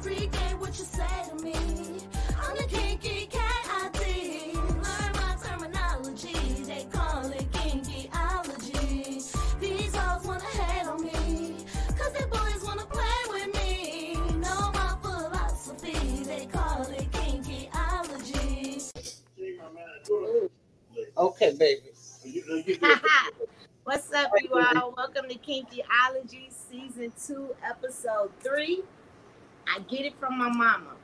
Freak what you say to me. I'm the kinky cat I think. Learn my terminology. They call it kinkyology. These hoes wanna hate on me. Cause they boys wanna play with me. Know my philosophy. They call it kinkyology. Okay, baby. What's up, you all? Welcome to Kinkyology Season 2, Episode 3. I get it from my mama.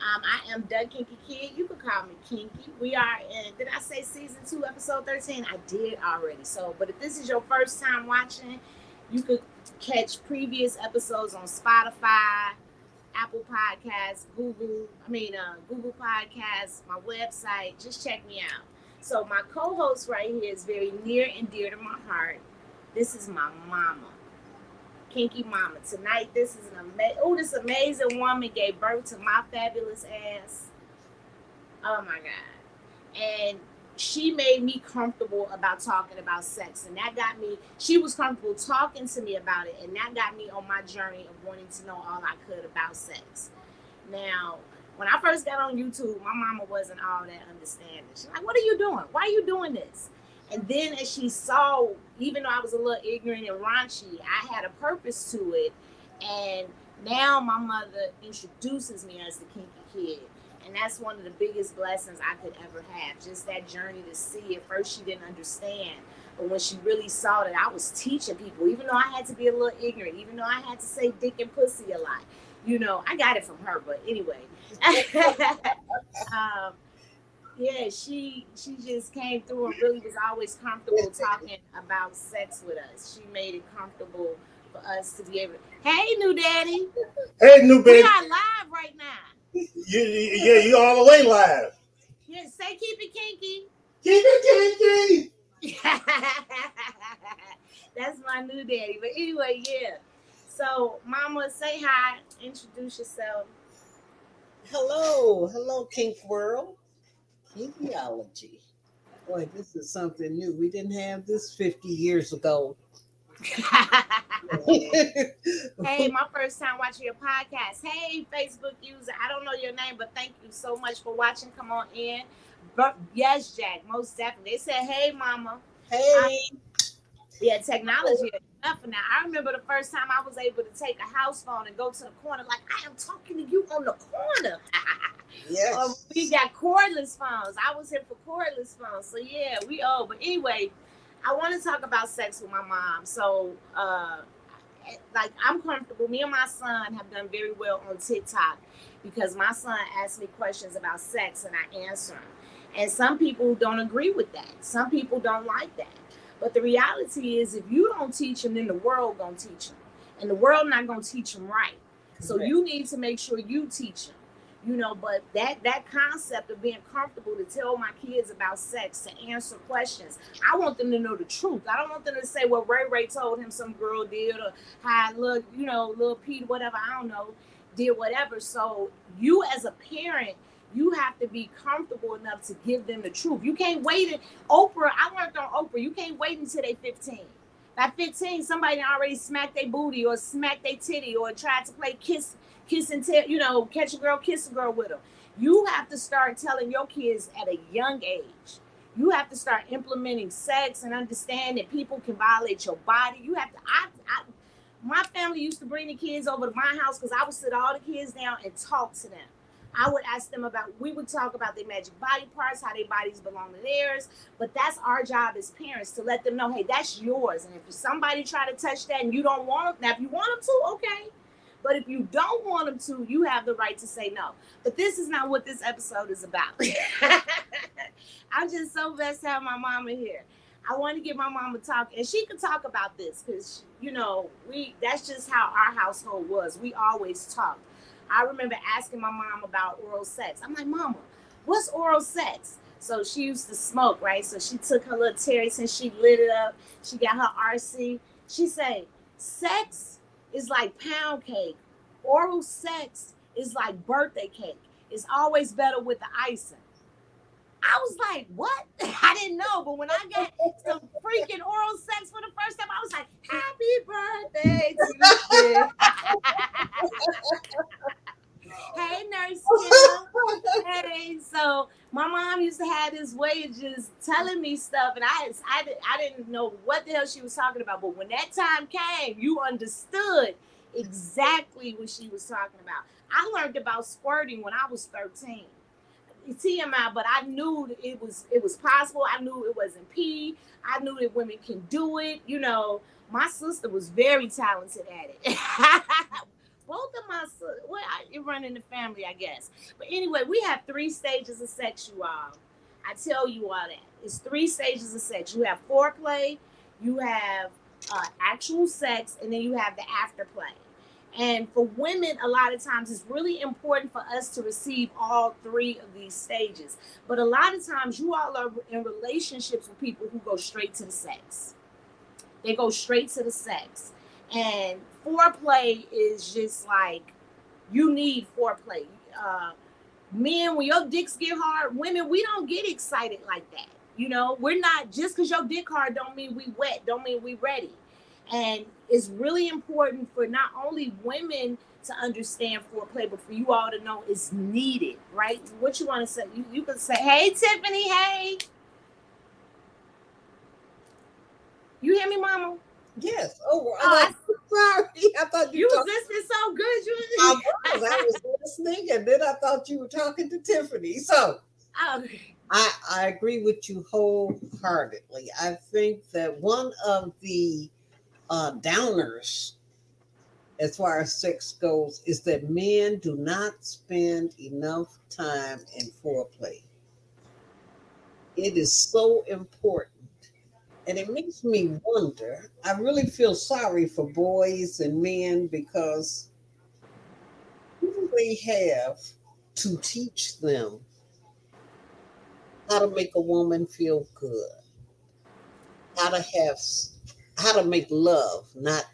Um, I am Da Kinky Kid. You can call me Kinky. We are in, did I say Season 2, Episode 13? I did already. So, but if this is your first time watching, you could catch previous episodes on Spotify, Apple Podcasts, Google, I mean, uh, Google Podcasts, my website. Just check me out. So my co-host right here is very near and dear to my heart. This is my mama, Kinky Mama. Tonight, this is an amazing. Oh, this amazing woman gave birth to my fabulous ass. Oh my god! And she made me comfortable about talking about sex, and that got me. She was comfortable talking to me about it, and that got me on my journey of wanting to know all I could about sex. Now, when I first got on YouTube, my mama wasn't all that understanding. She's like, "What are you doing? Why are you doing this?" And then as she saw, even though I was a little ignorant and raunchy, I had a purpose to it. And now my mother introduces me as the kinky kid. And that's one of the biggest blessings I could ever have. Just that journey to see. At first, she didn't understand. But when she really saw that I was teaching people, even though I had to be a little ignorant, even though I had to say dick and pussy a lot, you know, I got it from her. But anyway, um, yeah, she she just came through and really was always comfortable talking about sex with us. She made it comfortable for us to be able. to... Hey, new daddy, Hey, new baby. we baby. are live right now. You, you- yeah, you all the way live. Yeah, say keep it kinky. Keep it kinky. That's my new daddy. But anyway, yeah. So, Mama, say hi. Introduce yourself. Hello, hello, Kink World. Kinkyology. Boy, this is something new. We didn't have this 50 years ago. Hey, my first time watching your podcast. Hey, Facebook user. I don't know your name, but thank you so much for watching. Come on in. But yes, Jack, most definitely. They said, hey, mama. hey, Yeah, technology is enough now. I remember the first time I was able to take a house phone and go to the corner, like I am talking to you on the corner. yes. Um, we got cordless phones. I was here for cordless phones. So yeah, we old. But anyway, I want to talk about sex with my mom. So uh like I'm comfortable. Me and my son have done very well on TikTok because my son asks me questions about sex and I answer them. And some people don't agree with that. Some people don't like that. But the reality is, if you don't teach them, then the world gonna teach them, and the world not gonna teach them right. So you need to make sure you teach them you know but that that concept of being comfortable to tell my kids about sex to answer questions i want them to know the truth. I don't want them to say what ray ray told him some girl did or how look you know little pete whatever i don't know did whatever. So you as a parent you have to be comfortable enough to give them the truth you can't wait oprah i learned on oprah you can't wait until they 15 by 15 somebody already smacked their booty or smacked their titty or tried to play kiss kiss and tell, you know, catch a girl, kiss a girl with them. You have to start telling your kids at a young age. You have to start implementing sex and understand that people can violate your body. You have to. I, I my family used to bring the kids over to my house because I would sit all the kids down and talk to them. I would ask them about. We would talk about their magic body parts, how their bodies belong to theirs. But that's our job as parents to let them know, hey, that's yours. And if somebody try to touch that and you don't want them, now if you want them to, okay. But if you don't want them to, you have the right to say no. But this is not what this episode is about. I'm just so blessed to have my mama here. I want to get my mama talk, and she can talk about this because you know we. That's just how our household was. We always talked. I remember asking my mom about oral sex. I'm like, Mama, what's oral sex? So she used to smoke, right? So she took her little Terry since she lit it up. She got her RC. She said, sex is like pound cake. Oral sex is like birthday cake. It's always better with the icing. I was like, what? I didn't know. But when I got some freaking oral sex for the first time, I was like, happy birthday to you. Hey, nurse. hey, so my mom used to have this way of just telling me stuff, and I, I, I didn't know what the hell she was talking about. But when that time came, you understood exactly what she was talking about. I learned about squirting when I was 13. TMI, but I knew it was it was possible. I knew it wasn't pee. I knew that women can do it. You know, my sister was very talented at it. Both of my sisters, well, I, in the family, I guess. But anyway, we have three stages of sex, you all. I tell you all that. It's three stages of sex. You have foreplay, you have uh, actual sex, and then you have the afterplay. And for women, a lot of times it's really important for us to receive all three of these stages. But a lot of times you all are in relationships with people who go straight to the sex. They go straight to the sex. And foreplay is just like you need foreplay. Uh, men, when your dicks get hard, women, we don't get excited like that. You know, we're not just because your dick hard don't mean we wet, don't mean we ready. And it's really important for not only women to understand foreplay, but for you all to know it's needed, right? What you want to say? You, you can say, hey, Tiffany, hey. You hear me, mama? Yes. Oh, Oh, I'm sorry. I thought you, You was listening so good. You I was. I was listening, and then I thought you were talking to Tiffany. So Oh, I, I agree with you wholeheartedly. I think that one of the uh, downers, as far as sex goes, is that men do not spend enough time in foreplay. It is so important. And it makes me wonder. I really feel sorry for boys and men because who do they have to teach them how to make a woman feel good, how to have, how to make love, not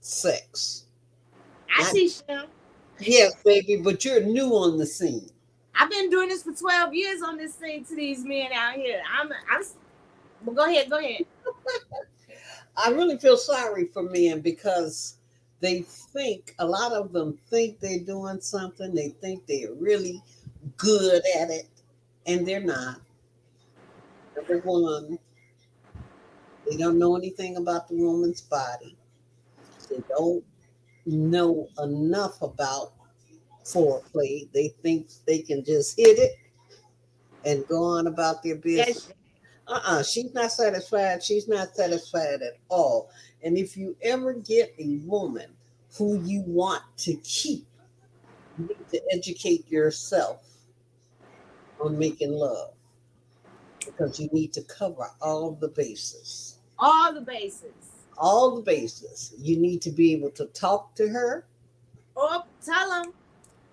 sex. I see, them. Yes, baby, but you're new on the scene. I've been doing this for 12 years on this thing to these men out here. I'm, I'm, well, go ahead, go ahead. I really feel sorry for men because they think a lot of them think they're doing something. They think they're really good at it, and they're not. Number one, they don't know anything about the woman's body. They don't know enough about foreplay. They think they can just hit it and go on about their business Yes, uh-uh she's not satisfied she's not satisfied at all and if you ever get a woman who you want to keep you need to educate yourself on making love because you need to cover all the bases all the bases. all the bases you need to be able to talk to her Or tell them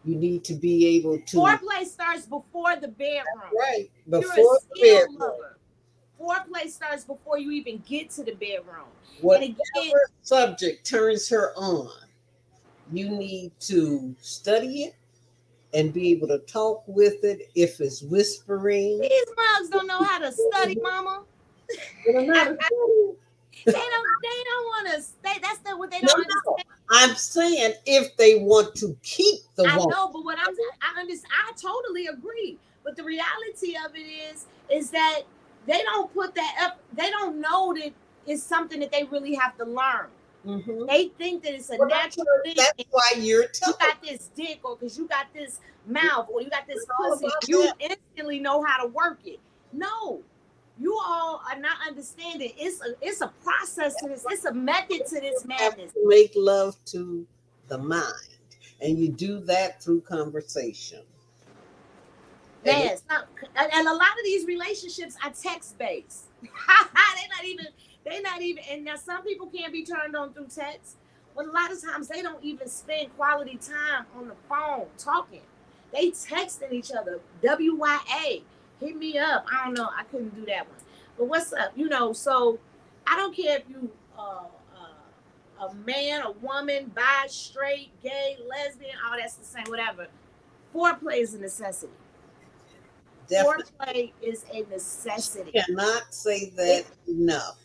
you need to be able to foreplay starts before the bedroom. right before the bedroom lover. Foreplay starts before you even get to the bedroom. And whatever again, subject turns her on, you need to study it and be able to talk with it. If it's whispering, these mugs don't know how to study, mama. It don't matter. They don't. They don't want to. They, that's not what they don't no. understand. I'm saying if they want to keep the I woman, know, but what I'm I understand I totally agree. But the reality of it is is that they don't put that up, they don't know that it's something that they really have to learn. Mhm. They think that it's a Well, that's natural thing. that's why you're You got this dick, or because you got this mouth, or you got this pussy, you that. instantly know how to work it. No, you all are not understanding. It's a it's a process to this. It's a method to this madness. to make love to the mind, and you do that through conversation. Yes, and a lot of these relationships are text based. they're not even. They're not even. And now some people can't be turned on through text, but a lot of times they don't even spend quality time on the phone talking. They texting each other. WYA, hit me up. I don't know. I couldn't do that one. But what's up? You know. So I don't care if you. Uh, uh, a man, a woman, bi, straight, gay, lesbian, all that's the same, whatever. Foreplay is a necessity. Definitely Foreplay is a necessity. cannot say that enough.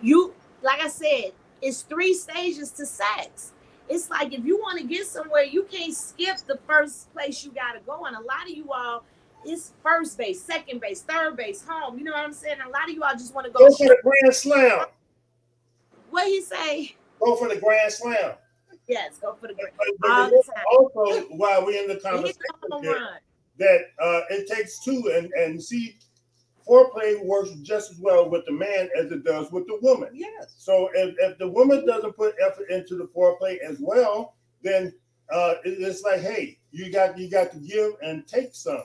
You, like I said, it's three stages to sex. It's like if you want to get somewhere, you can't skip the first place you got to go. And a lot of you all It's first base, second base, third base, home. You know what I'm saying? A lot of you all just want to go. Go for the grand slam. What he say? Go for the grand slam. Yes, go for the grand. But- but All the also, while we're in the conversation, home here, run. That uh, it takes two, and and see, foreplay works just as well with the man as it does with the woman. Yes. So if, if the woman doesn't put effort into the foreplay as well, then uh, it- it's like, hey, you got you got to give and take some.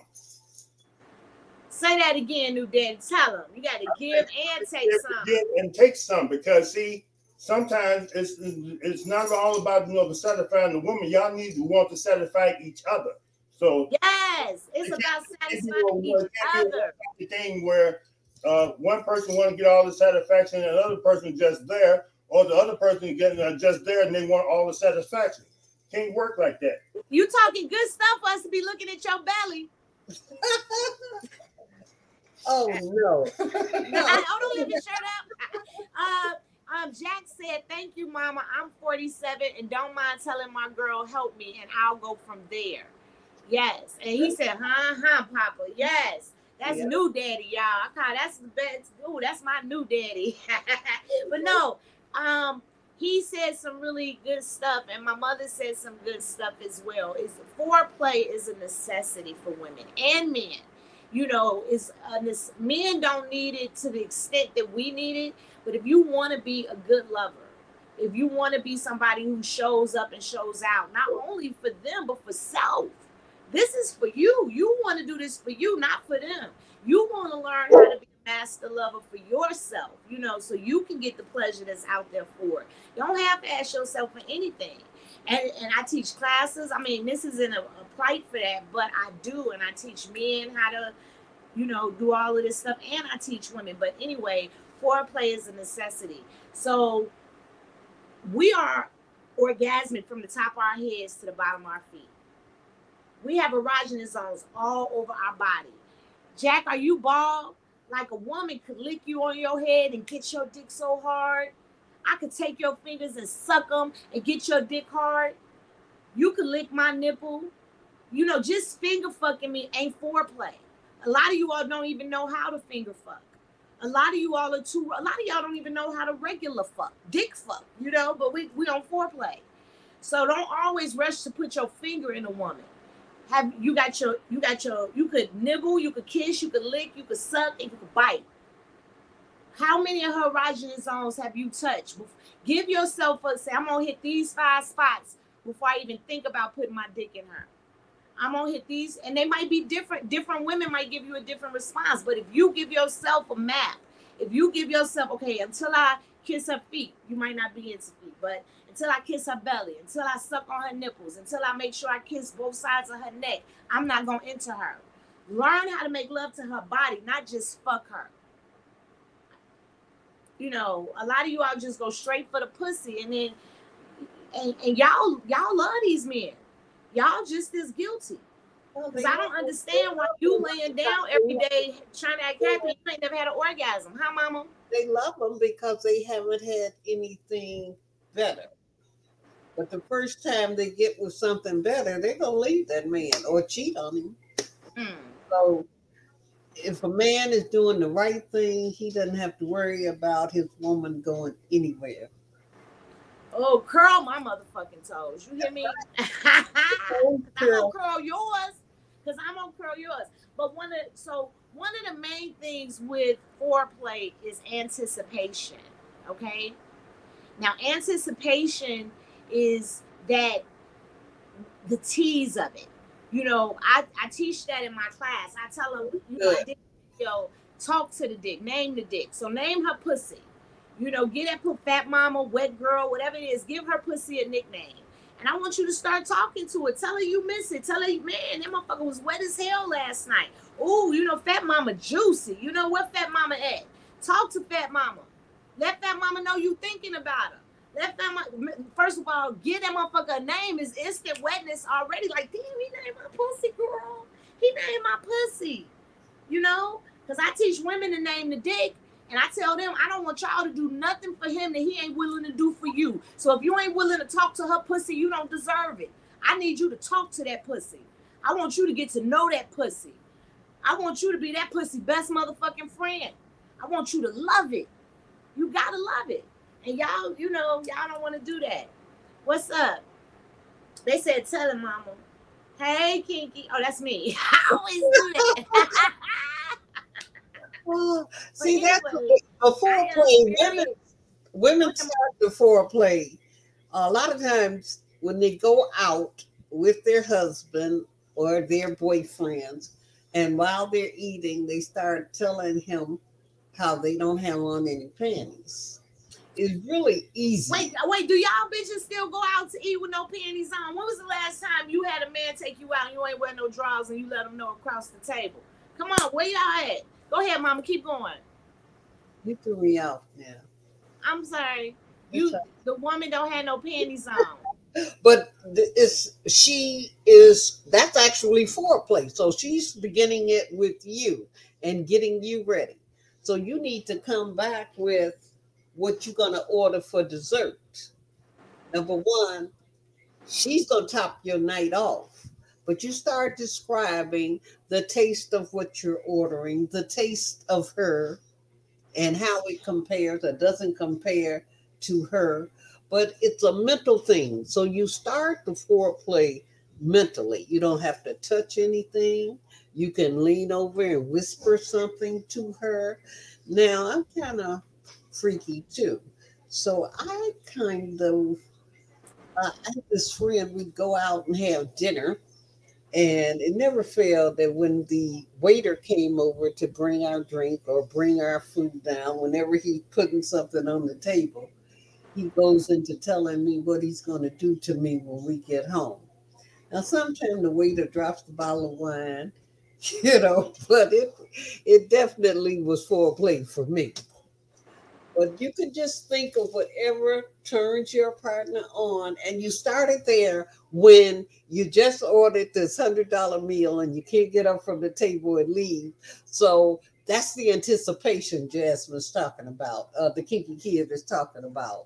Say that again, new daddy. Tell him you got to give and take some. give and take some because see, sometimes it's it's not all about you know the satisfying the woman. Y'all need to want to satisfy each other. So Yes, it's about can't satisfying each it can't be a other. the thing where uh, one person want to get all the satisfaction and another person just there, or the other person getting uh, just there and they want all the satisfaction. Can't work like that. You talking good stuff for us to be looking at your belly. oh no. No. I, hold on, let me shut up. Uh, um, Jack said, "Thank you, Mama. I'm 47 and don't mind telling my girl help me, and I'll go from there." Yes, and he said, "Huh, huh, Papa. Yes, that's Yeah. new daddy, y'all. I call that's the best. Ooh, that's my new daddy." but no, um, he said some really good stuff, and my mother said some good stuff as well. Is foreplay is a necessity for women and men you know, is this, men don't need it to the extent that we need it. But if you want to be a good lover, if you want to be somebody who shows up and shows out, not only for them but for self, this is for you. You want to do this for you, not for them. You want to learn how to be a master lover for yourself, you know, so you can get the pleasure that's out there for it. You don't have to ask yourself for anything. And, and I teach classes. I mean, this isn't a, a plight for that, but I do, and I teach men how to, you know, do all of this stuff, and I teach women. But anyway, foreplay is a necessity. So we are orgasmic from the top of our heads to the bottom of our feet. We have erogenous zones all over our body. Jack, are you bald? Like a woman could lick you on your head and get your dick so hard. I could take your fingers and suck them and get your dick hard. You could lick my nipple. You know, just finger fucking me ain't foreplay. A lot of you all don't even know how to finger fuck. A lot of you all are too. A lot of y'all don't even know how to regular fuck, dick fuck. You know, but we we on foreplay. So don't always rush to put your finger in a woman. Have you got your you got your you could nibble, you could kiss, you could lick, you could suck, and you could bite. How many of her erogenous zones have you touched? Give yourself a say, I'm gonna hit these five spots before I even think about putting my dick in her. I'm gonna hit these, and they might be different. Different women might give you a different response. But if you give yourself a map, if you give yourself, okay, until I kiss her feet, you might not be into feet, but until I kiss her belly, until I suck on her nipples, until I make sure I kiss both sides of her neck, I'm not gonna enter her. Learn how to make love to her body, not just fuck her. You know, a lot of you all just go straight for the pussy, and then and, and y'all y'all love these men. Y'all just as guilty. Because I don't understand why you laying down every day trying to act happy. You ain't never had an orgasm. Huh, mama? They love them because they haven't had anything better. But the first time they get with something better, they're gonna leave that man or cheat on him. Hmm. So if a man is doing the right thing, he doesn't have to worry about his woman going anywhere. Oh, curl my motherfucking toes. You hear me? I'm gonna curl yours because I'm gonna curl yours. But one of so one of the main things with foreplay is anticipation. Okay. Now anticipation is that the tease of it. You know, I, I teach that in my class. I tell them, you know, yo, talk to the dick, name the dick. So name her pussy. You know, get that put fat mama, wet girl, whatever it is, give her pussy a nickname. And I want you to start talking to her. Tell her you miss it. Tell her, man, that motherfucker was wet as hell last night. Ooh, you know, fat mama juicy. You know what fat mama at? Talk to fat mama. Let fat mama know you thinking about her. Let fat mama, first of all, give that motherfucker a name is instant wetness already. Like, damn, he named my pussy, girl. He named my pussy. You know? Because I teach women to name the dick. And I tell them, I don't want y'all to do nothing for him that he ain't willing to do for you. So if you ain't willing to talk to her pussy, you don't deserve it. I need you to talk to that pussy. I want you to get to know that pussy. I want you to be that pussy best motherfucking friend. I want you to love it. You gotta love it. And y'all, you know, y'all don't want to do that. What's up? They said, tell him, mama. Hey, Kinky. Oh, that's me. I always do that. See, that's anyway, before play. Women, women start the foreplay. A lot of times when they go out with their husband or their boyfriends, and while they're eating, they start telling him how they don't have on any panties. It's really easy. Wait, wait, do y'all bitches still go out to eat with no panties on? When was the last time you had a man take you out and you ain't wearing no drawers and you let him know across the table? Come on, where y'all at? Go ahead, mama, keep going. You threw me off now. I'm sorry. You the woman don't have no panties on. but it's she is that's actually foreplay so she's beginning it with you and getting you ready so you need to come back with what you're going to order for dessert number one she's going to top your night off but you start describing the taste of what you're ordering the taste of her and how it compares or doesn't compare to her but it's a mental thing. So you start the foreplay mentally. You don't have to touch anything. You can lean over and whisper something to her. Now, I'm kind of freaky too. So I kind of, uh, I had this friend, we'd go out and have dinner. And it never failed that when the waiter came over to bring our drink or bring our food down, whenever he's putting something on the table, he goes into telling me what he's going to do to me when we get home. Now, sometimes the waiter drops the bottle of wine, you know, but it it definitely was foreplay for me. But you could just think of whatever turns your partner on, and you started there when you just ordered this hundred dollar meal and you can't get up from the table and leave. So that's the anticipation Jasmine's talking about. Uh, the kinky kid is talking about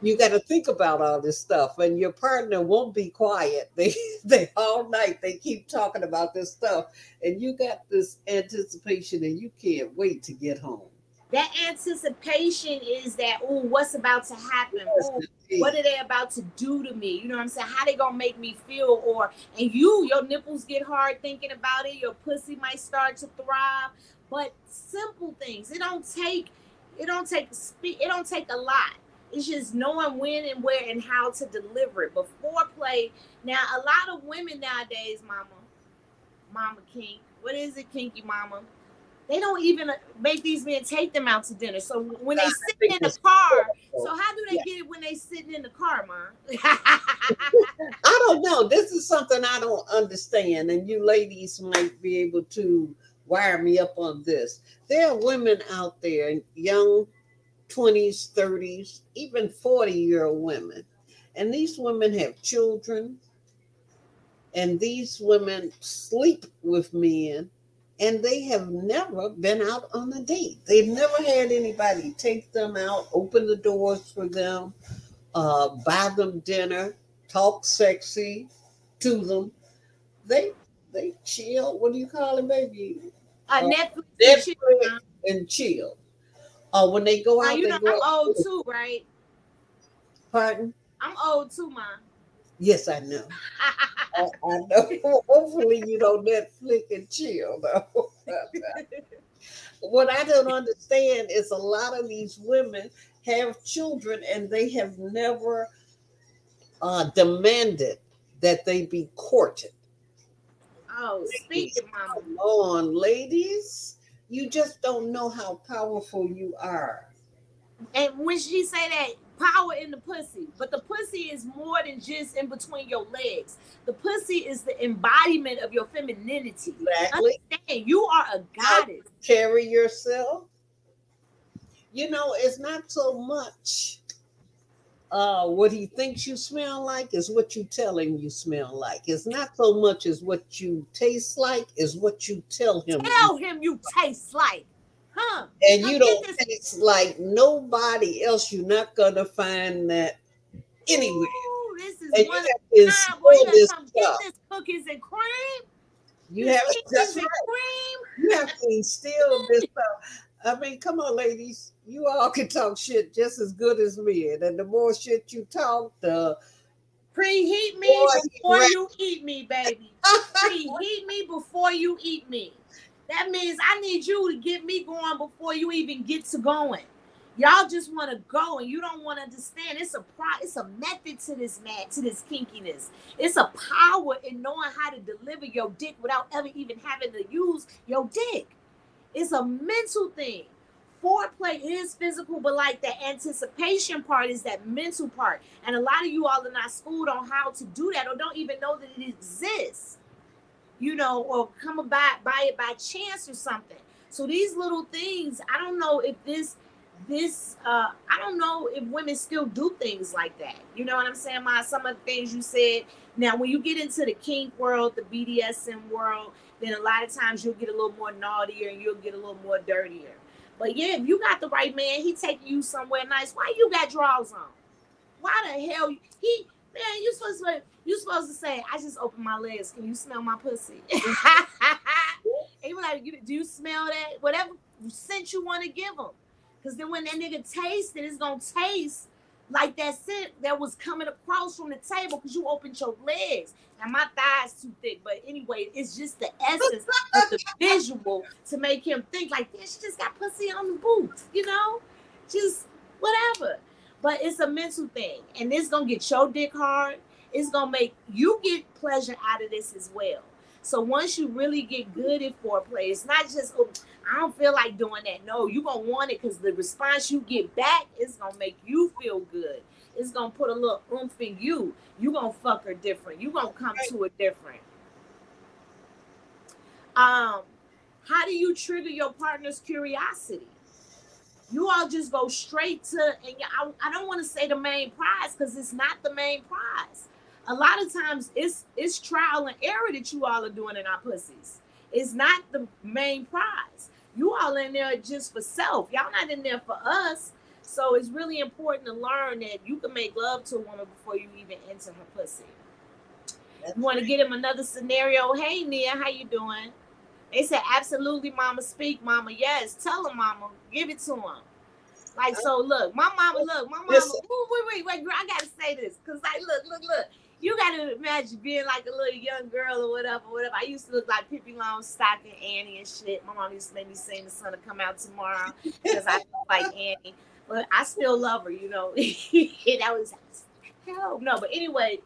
you got to think about all this stuff and your partner won't be quiet they they all night they keep talking about this stuff and you got this anticipation and you can't wait to get home That anticipation is that, oh, what's about to happen? Ooh, what are they about to do to me? You know what I'm saying? How they gonna make me feel? Or and you, your nipples get hard thinking about it. Your pussy might start to thrive. But simple things. It don't take. It don't take. spe- It don't take a lot. It's just knowing when and where and how to deliver it. But foreplay. Now, a lot of women nowadays, mama, mama kink. What is it, kinky mama? They don't even make these men take them out to dinner. So when they I sit in the car, so how do they Yeah. get it when they sitting in the car, man? I don't know. This is something I don't understand, and you ladies might be able to wire me up on this. There are women out there, young 20s, 30s, even 40 year old women, and these women have children, and these women sleep with men, and they have never been out on a date. They've never had anybody take them out, open the doors for them, uh, buy them dinner, talk sexy to them. They they chill. What do you call it, baby? uh, Uh, Netflix. Netflix and chill. Uh, when they go Now, out, you they know go I'm old too, right? Pardon? I'm old too, man. Yes, I know. I, I know. Hopefully, you don't Netflix and chill though. what I don't understand is a lot of these women have children and they have never uh, demanded that they be courted. oh, speaking, mama. Come on, ladies. You just don't know how powerful you are. And when she say that, power in the pussy, but the pussy is more than just in between your legs. The pussy is the embodiment of your femininity. Exactly. Understand, you are a goddess. Carry yourself. You know, it's not so much uh, what he thinks you smell like is what you tell him you smell like. It's not so much as what you taste like, is what you tell him. Tell him you taste like, huh? and you don't taste like nobody else. You're not gonna find that anywhere. Ooh, this is And you one have to you instill better this come get stuff. this cookies and cream. You have Cheese that's right. cream. You have to instill this stuff. I mean, come on, ladies. You all can talk shit just as good as men. And the more shit you talk, the Preheat me before you eat me, baby. Preheat me before you eat me. That means I need you to get me going before you even get to going. Y'all just want to go and you don't want to understand. It's a pro, it's a method to this man, to this kinkiness. It's a power in knowing how to deliver your dick without ever even having to use your dick. It's a mental thing. Foreplay is physical, but like the anticipation part is that mental part. And a lot of you all are not schooled on how to do that or don't even know that it exists. You know, or come about by it by chance or something. So these little things, I don't know if this this uh I don't know if women still do things like that. You know what I'm saying? My some of the things you said. Now when you get into the kink world, the BDSM world, then a lot of times you'll get a little more naughtier and you'll get a little more dirtier. But yeah, if you got the right man, he taking you somewhere nice. Why you got drawers on? Why the hell he man? You supposed to you supposed to say, I just opened my legs. Can you smell my pussy? you like, do you smell that? Whatever scent you want to give him, because then when that nigga tastes it, it's gonna taste like that scent that was coming across from the table because you opened your legs. Now my thighs too thick, but anyway, it's just the essence of the visual to make him think like, yeah, she just got pussy on the boots, you know, just whatever. But it's a mental thing, and it's gonna get your dick hard. It's gonna make you get pleasure out of this as well. So once you really get good at foreplay, it's not just oh, I don't feel like doing that. No, you're gonna want it because the response you get back is gonna make you feel good. It's gonna put a little oomph in you. You're gonna fuck her different. You're gonna come to it different. Um, how do you trigger your partner's curiosity? You all just go straight to, and I, I don't want to say the main prize because it's not the main prize. A lot of times it's it's trial and error that you all are doing in our pussies. It's not the main prize. You all in there just for self. Y'all not in there for us. So it's really important to learn that you can make love to a woman before you even enter her pussy. You want to get him another scenario? Hey Nia, how you doing? They said absolutely, Mama. Speak, Mama. Yes, tell him, Mama. Give it to him. Like so, uh-huh. look, my mama, look, my mama. Listen. Wait, wait, wait, girl. I gotta say this because, like, look, look, look. You gotta imagine being like a little young girl or whatever, whatever. I used to look like Pippi Longstocking, Annie, and shit. My mom used to make me sing "The Sun to Come Out Tomorrow" because I look like Annie, but I still love her. You know, that was hell no. But anyway,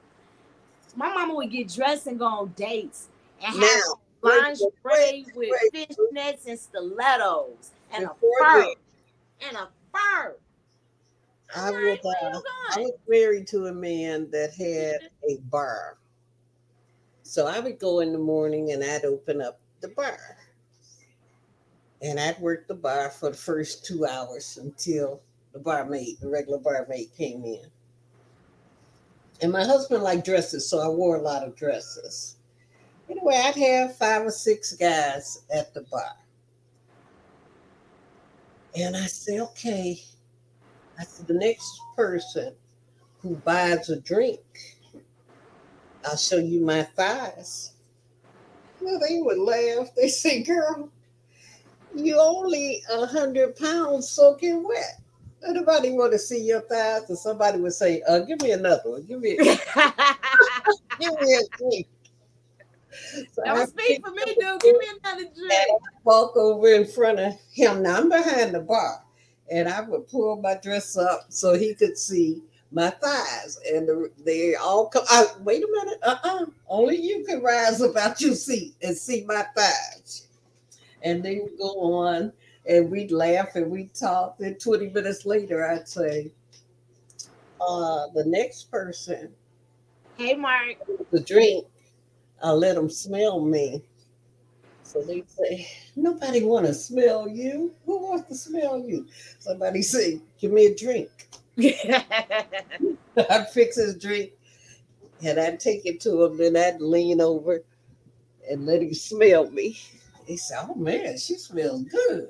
my mama would get dressed and go on dates and have now, lingerie with fishnets and stilettos and a fur and a fur. I was, uh, I was married to a man that had a bar. So I would go in the morning and I'd open up the bar. And I'd work the bar for the first two hours until the barmaid, the regular barmaid came in. And my husband liked dresses, so I wore a lot of dresses. Anyway, I'd have five or six guys at the bar. And I say, okay, I said, the next person who buys a drink, I'll show you my thighs. Well, they would laugh. They say, girl, you only a hundred pounds soaking wet. Nobody want to see your thighs, and somebody would say, uh, give me another one. Give me, give me a drink. So I Don't speak for me, dude. Give me another drink. walk over in front of him. Now I'm behind the bar, and I would pull my dress up so he could see my thighs. And the, they all come. Uh, wait a minute. Uh uh Only you can rise up out your seat and see my thighs. And would go on, and we'd laugh and we'd talk. Then 20 minutes later, I'd say, uh, the next person, Hey, Mark. the drink, I'll let them smell me. So they say, nobody want to smell you. Who wants to smell you? Somebody say, give me a drink. I'd fix his drink and I'd take it to him. Then I'd lean over and let him smell me. He said, oh man, she smells good.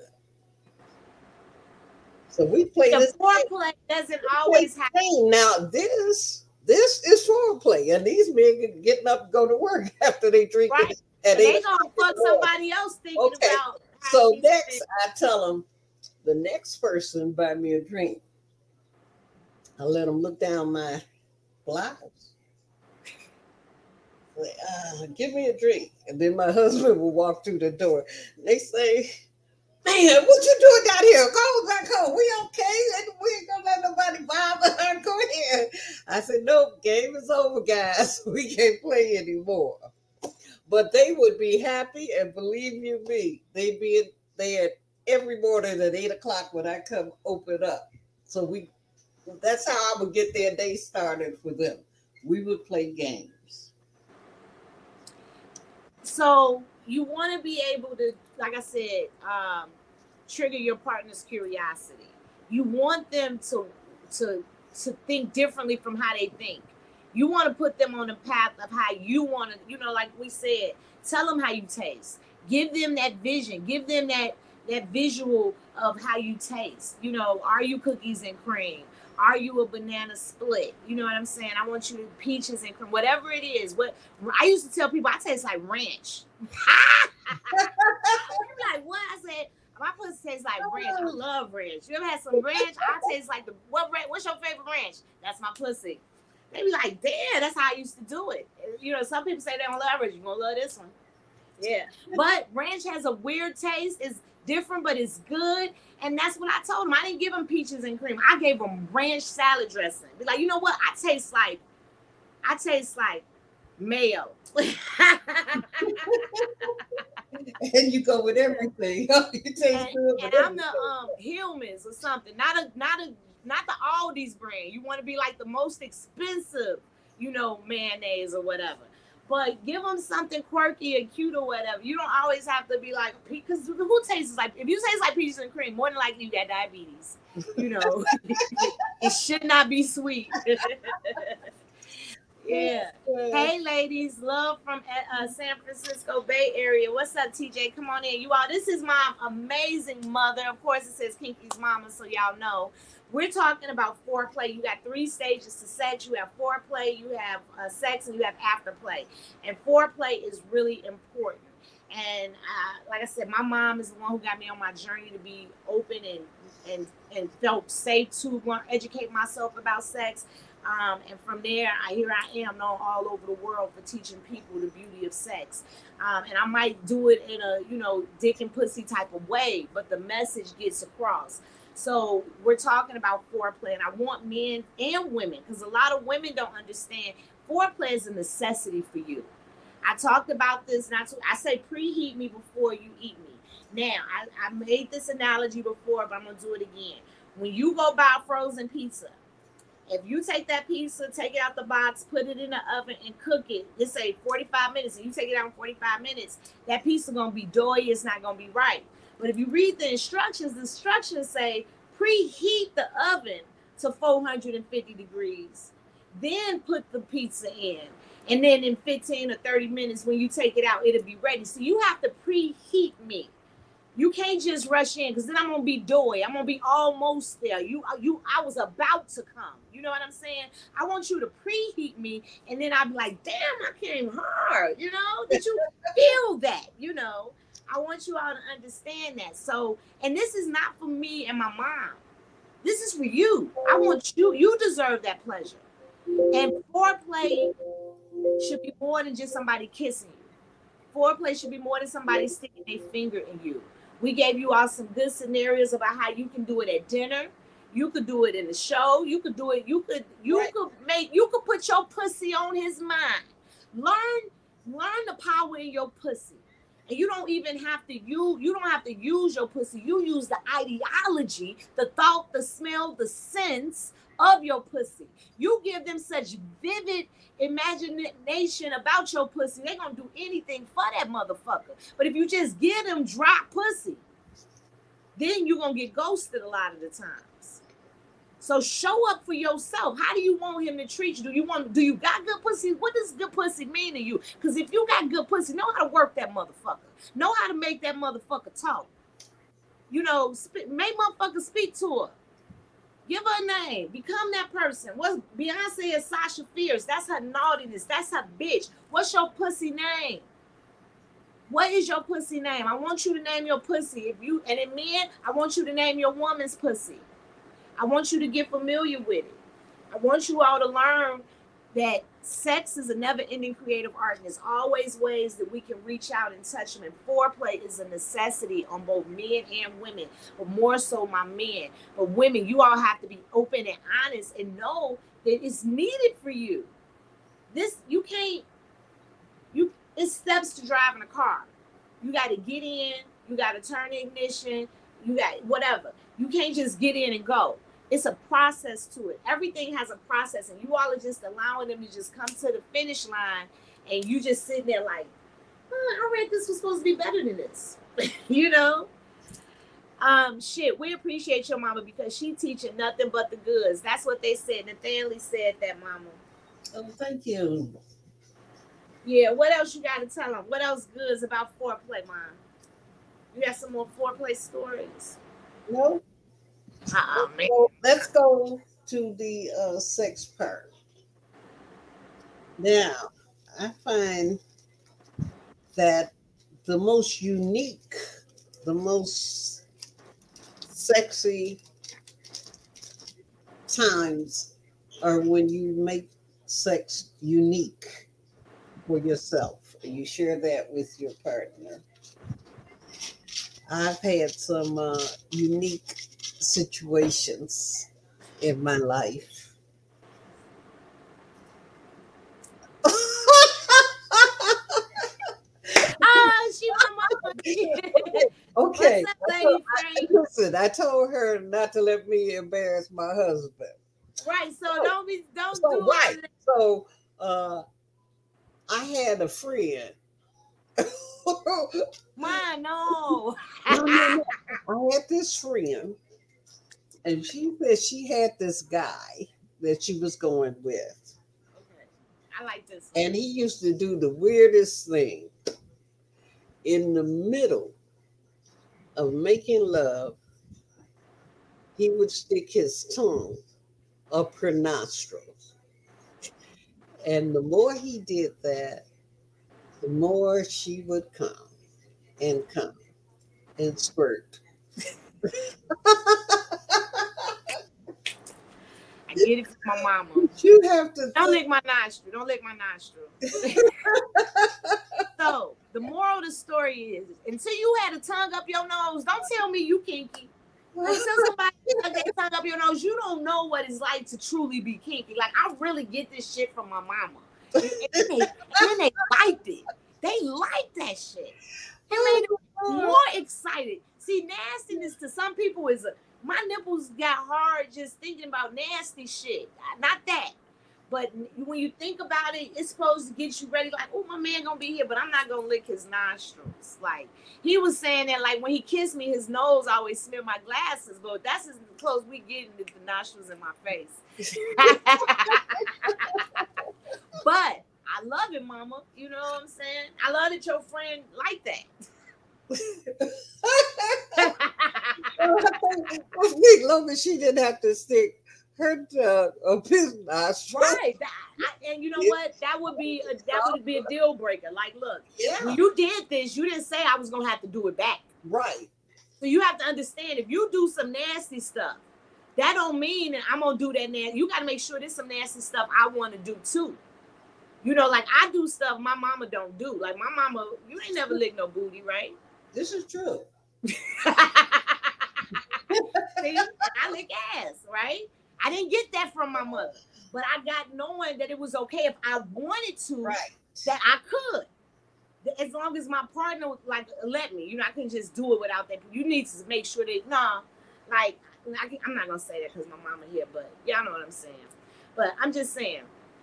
So we play this the foreplay doesn't always happen. Now this this is foreplay, and these men getting up and go to work after they drink Right. At they eight gonna fuck somebody else thinking Okay, about. So next, I tell them the next person buy me a drink. I let them look down my blouse. Say, uh, give me a drink, and then my husband will walk through the door. They say, "Man, what you doing down here? Go back home. We okay? We ain't gonna let nobody bother her. Go ahead." I said, "Nope, game is over, guys. We can't play anymore." But they would be happy, and believe you me, they'd be there every morning at eight o'clock when I come open up. So we, that's how I would get their day started for them. We would play games. so you want to be able to, like I said, um, trigger your partner's curiosity. You want them to to to think differently from how they think. You want to put them on the path of how you want to, you know, like we said, tell them how you taste. Give them that vision. Give them that that visual of how you taste. You know, are you cookies and cream? Are you a banana split? You know what I'm saying? I want you to peaches and cream, whatever it is. What I used to tell people, I taste like ranch. Like, what? I said, my pussy tastes like ranch. I love ranch. You ever had some ranch? I taste like the what? Ranch, what's your favorite ranch? That's my pussy. They be like, damn, that's how I used to do it. You know, some people say they don't love ranch. You gonna love this one? Yeah, but ranch has a weird taste. It's different, but it's good. And that's what I told him. I didn't give him peaches and cream. I gave him ranch salad dressing. Be like, you know what? I taste like, I taste like mayo. And you go with everything. you taste and, good. and I'm the um Hellmann's or something. Not a not a not the Aldi's brand. You want to be like the most expensive, you know, mayonnaise or whatever. But give them something quirky and cute or whatever. You don't always have to be like because who tastes like if you taste like peaches and cream, more than likely you got diabetes. You know, it should not be sweet. yeah. Hey, ladies, love from uh, San Francisco Bay Area. What's up, TJ? Come on in, you all. This is my amazing mother. Of course, it says Kinky's mama, so y'all know. We're talking about foreplay. You got three stages to sex. You have foreplay, you have uh, sex, and you have afterplay. And foreplay is really important. And uh, like I said, my mom is the one who got me on my journey to be open and and and felt safe to want to educate myself about sex. Um, and from there, I here I am known all over the world for teaching people the beauty of sex. Um, and I might do it in a you know dick and pussy type of way, but the message gets across. So we're talking about foreplay, and I want men and women because a lot of women don't understand foreplay is a necessity for you. I talked about this, not and I say preheat me before you eat me. Now, I, I made this analogy before, but I'm gonna do it again. When you go buy frozen pizza, if you take that pizza, take it out the box, put it in the oven, and cook it, let's say 45 minutes, and you take it out in 45 minutes, that pizza is gonna be doughy. It's not gonna be right. But if you read the instructions, the instructions say preheat the oven to 450 degrees, then put the pizza in. And then in 15 or 30 minutes, when you take it out, it'll be ready. So you have to preheat me. You can't just rush in because then I'm gonna be doy. I'm gonna be almost there. You, uh, you, I was about to come. You know what I'm saying? I want you to preheat me, and then I'll be like, "Damn, I came hard." You know? Did you feel that? You know? I want you all to understand that. So, and this is not for me and my mom. This is for you. I want you. You deserve that pleasure. And foreplay should be more than just somebody kissing you. Foreplay should be more than somebody sticking a finger in you. We gave you all some good scenarios about how you can do it at dinner. You could do it in the show. You could do it. You could. You Right. could make. You could put your pussy on his mind. Learn. Learn the power in your pussy. And you don't even have to use. You don't have to use your pussy. You use the ideology, the thought, the smell, the sense of your pussy. You give them such vivid imagination about your pussy, they're gonna do anything for that motherfucker. But if you just give them dry pussy, then you're gonna get ghosted a lot of the times. So show up for yourself. How do you want him to treat you? Do you want do you got good pussy? What does good pussy mean to you? Because if you got good pussy, know how to work that motherfucker. Know how to make that motherfucker talk. You know, sp- make motherfucker speak to her. Give her a name. Become that person. What Beyonce is Sasha Fierce. That's her naughtiness. That's her bitch. What's your pussy name? What is your pussy name? I want you to name your pussy. If you and in men, I want you to name your woman's pussy. I want you to get familiar with it. I want you all to learn that sex is a never-ending creative art, and there's always ways that we can reach out and touch them. And foreplay is a necessity on both men and women, but more so my men. But women, you all have to be open and honest and know that it's needed for you. This you can't. You it's steps to driving a car. You got to get in. You got to turn ignition. You got whatever. You can't just get in and go it's a process to it. Everything has a process, and you all are just allowing them to just come to the finish line, and you just sitting there like, oh, I read this was supposed to be better than this, you know. Um, shit, we appreciate your mama because she teaching nothing but the goods. That's what they said. Nathaniel said that, mama. Oh, thank you. Yeah, what else you got to tell them? What else goods about foreplay, mom? You got some more foreplay stories? No, Oh. So let's go to the uh, sex part. Now, I find that the most unique, the most sexy times are when you make sex unique for yourself. You share that with your partner. I've had some uh, unique situations in my life. Ah, she okay, up, I told, listen, I told her not to let me embarrass my husband. Right, so don't be don't So, do right. it. So uh, I had a friend. Mine, no. No, no, no. I had this friend, and she said she had this guy that she was going with. Okay. I like this. And he used to do the weirdest thing. In the middle of making love, he would stick his tongue up her nostrils. And the more he did that, the more she would come and come and squirt. I get it from my mama. You have to Don't lick my nostril. Don't lick my nostril. so the moral of the story is until you had a tongue up your nose, don't tell me you kinky. Until somebody their tongue up your nose, you don't know what it's like to truly be kinky. Like I really get this shit from my mama. And, and they, and they liked it. They liked that shit. It made them oh, more excited. See, nastiness to some people is a my nipples got hard just thinking about nasty shit. Not that. But when you think about it, it's supposed to get you ready. Like, oh, my man gonna be here, but I'm not gonna lick his nostrils. Like he was saying that, like when he kissed me, his nose always smeared my glasses. But that's as close we getting to the nostrils in my face. but I love it, Mama. You know what I'm saying? I love that your friend like that. As long as she didn't have to stick her tongue up his nostril. right. I- and you know what? That would be a, that would be a deal breaker. Like, look, Yeah. when you did this, you didn't say I was gonna have to do it back. Right. So you have to understand if you do some nasty stuff, that don't mean that I'm gonna do that now. You gotta make sure there's some nasty stuff I want to do too. You know, like I do stuff my mama don't do. Like my mama, you ain't never licked no booty, right? This is true. See, I lick ass, right? I didn't get that from my mother, but I got knowing that it was okay if I wanted to, Right. that I could. As long as my partner like let me, you know, I can just do it without that. You need to make sure that nah, like I I'm not gonna say that because my mama here, but y'all know what I'm saying. But I'm just saying,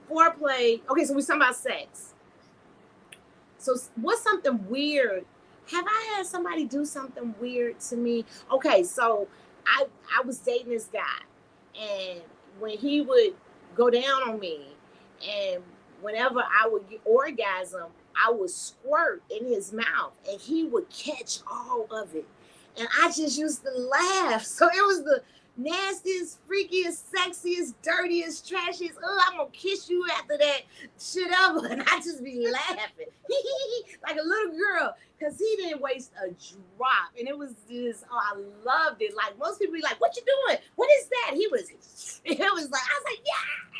foreplay. Okay, so we talking about sex. So what's something weird? Have I had somebody do something weird to me? Okay, so I I was dating this guy, and when he would go down on me, and whenever I would get orgasm, I would squirt in his mouth, and he would catch all of it, and I just used to laugh. So it was the nastiest, freakiest, sexiest, dirtiest, trashiest. Oh, I'm gonna kiss you after that shit ever, and I just be laughing like a little girl, Cause he didn't waste a drop, and it was just oh, I loved it. Like most people be like, "What you doing? What is that?" He was, it was like I was like,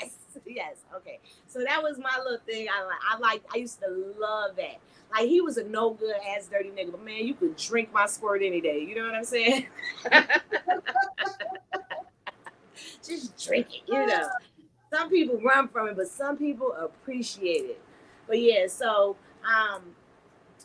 "Yes, yes, okay." So that was my little thing. I like, I like, I used to love that. Like he was a no good ass dirty nigga, but man, you could drink my squirt any day. You know what I'm saying? Just drink it, you know. Some people run from it, but some people appreciate it. But yeah, so um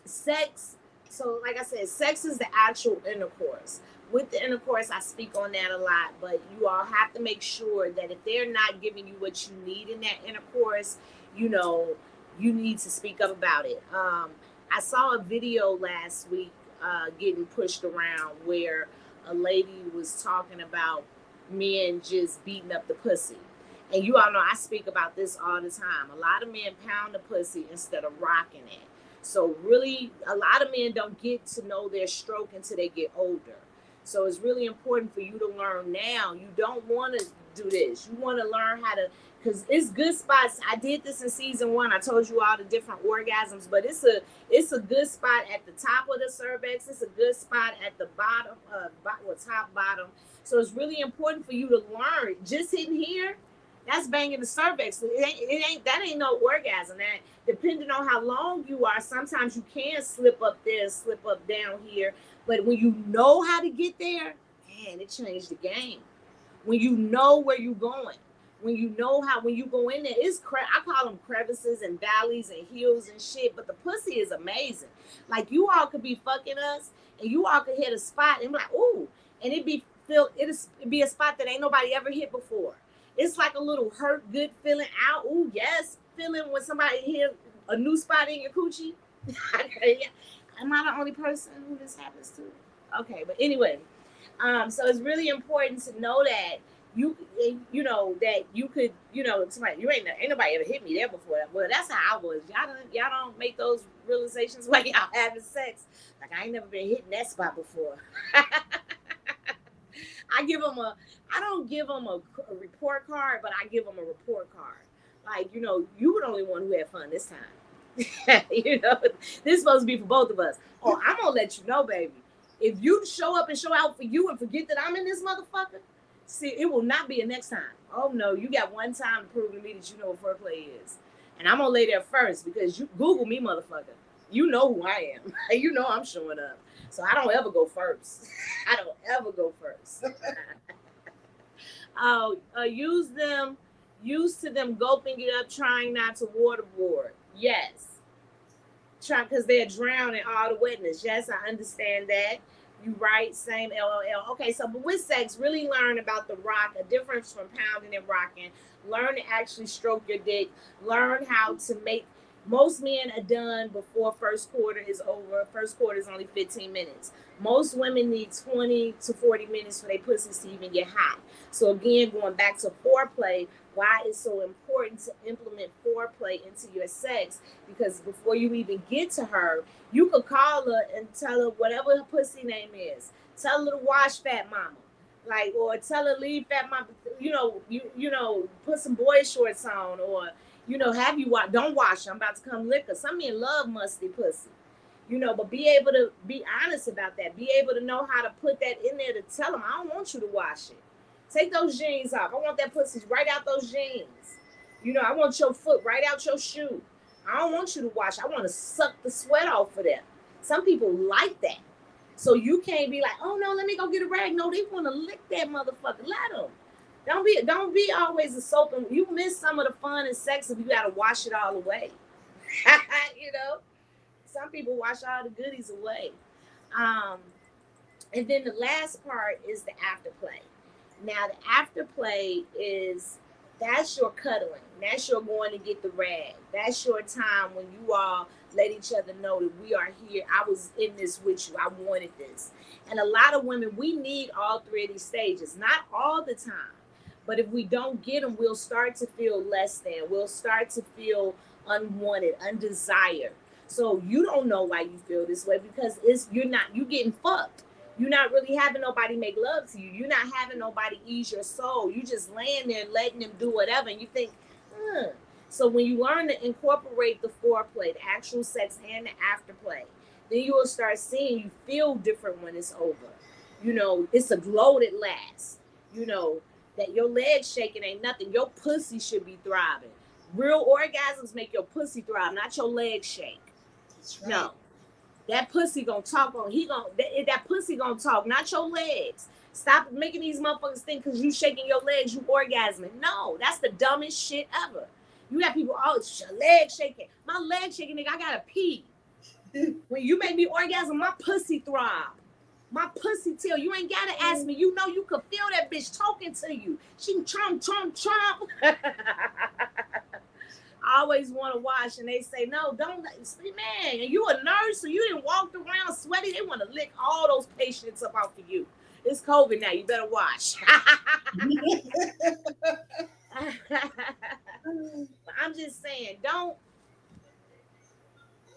sex, so like I said, sex is the actual intercourse. With the intercourse, I speak on that a lot, but you all have to make sure that if they're not giving you what you need in that intercourse, you know, you need to speak up about it. Um, I saw a video last week uh, getting pushed around where a lady was talking about men just beating up the pussy. And you all know I speak about this all the time. A lot of men pound the pussy instead of rocking it. So really, a lot of men don't get to know their stroke until they get older. So it's really important for you to learn now. You don't want to do this. You want to learn how to, because it's good spots. I did this in season one. I told you all the different orgasms, but it's a it's a good spot at the top of the cervix. It's a good spot at the bottom, uh, well, top bottom. So it's really important for you to learn. Just hitting here, that's banging the cervix. It ain't, it ain't that ain't no orgasm. That depending on how long you are, sometimes you can slip up there, slip up down here. But when you know how to get there, man, it changed the game. When you know where you're going, when you know how, when you go in there, it's cre- I call them crevices and valleys and hills and shit. But the pussy is amazing. Like you all could be fucking us, and you all could hit a spot and be like, ooh, and it'd be feel it'd be a spot that ain't nobody ever hit before. It's like a little hurt, good feeling out. Ooh, yes, feeling when somebody hit a new spot in your coochie. Am I the only person who this happens to? Okay, but anyway, um, so it's really important to know that you you know that you could you know somebody you ain't ain't nobody ever hit me there before. Well, that's how I was. Y'all don't y'all don't make those realizations while y'all having sex. Like I ain't never been hitting that spot before. I give them a I don't give them a, a report card, but I give them a report card. Like you know, you were the only one who had fun this time. you know, this is supposed to be for both of us. Oh, I'm gonna let you know, baby. If you show up and show out for you and forget that I'm in this motherfucker, see, it will not be a next time. Oh no, you got one time to prove to me that you know what foreplay is. And I'm gonna lay there first because you Google me, motherfucker. You know who I am. you know I'm showing up. So I don't ever go first. I don't ever go first. uh, uh, use them, used to them gulping it up, trying not to waterboard. Yes. Try because they're drowning all the wetness. Yes, I understand that. You right, same LOL. Okay, so but with sex, really learn about the rock, a difference from pounding and rocking. Learn to actually stroke your dick. Learn how to make most men are done before first quarter is over. First quarter is only 15 minutes. Most women need 20 to 40 minutes for their pussies to even get hot. So again, going back to foreplay, why it's so important to implement foreplay into your sex because before you even get to her, you could call her and tell her whatever her pussy name is. Tell her to wash fat mama. Like or tell her leave fat mama, you know, you you know, put some boy shorts on or you know, have you watch? Don't wash. I'm about to come liquor. Some men love musty pussy, you know, but be able to be honest about that. Be able to know how to put that in there to tell them, I don't want you to wash it. Take those jeans off. I want that pussy right out those jeans. You know, I want your foot right out your shoe. I don't want you to wash. I want to suck the sweat off of them. Some people like that. So you can't be like, oh no, let me go get a rag. No, they want to lick that motherfucker. Let them. Don't be don't be always a soap and you miss some of the fun and sex if you gotta wash it all away. you know, some people wash all the goodies away. Um, and then the last part is the afterplay. Now the afterplay is that's your cuddling. That's your going to get the rag. That's your time when you all let each other know that we are here. I was in this with you. I wanted this. And a lot of women, we need all three of these stages. Not all the time but if we don't get them, we'll start to feel less than. We'll start to feel unwanted, undesired. So you don't know why you feel this way because it's you're not you getting fucked. You're not really having nobody make love to you. You're not having nobody ease your soul. You just laying there letting them do whatever, and you think, So when you learn to incorporate the foreplay, the actual sex and the afterplay, then you will start seeing you feel different when it's over. You know, it's a glow that lasts. You know, that your legs shaking ain't nothing. Your pussy should be thriving. Real orgasms make your pussy thrive, not your legs shake. That's right. No. That pussy gonna talk on he gonna that, that pussy gonna talk, not your legs. Stop making these motherfuckers think because you shaking your legs, you orgasming. No, that's the dumbest shit ever. You got people, oh, it's your leg shaking. My leg shaking, nigga, I gotta pee. when you make me orgasm, my pussy throb. My pussy tell you ain't gotta ask me. You know you could feel that bitch talking to you. She chomp chomp trump. Always want to watch, and they say, no, don't man. And you a nurse, so you didn't walk around sweaty. They want to lick all those patients up off of you. It's COVID now. You better watch. I'm just saying, don't.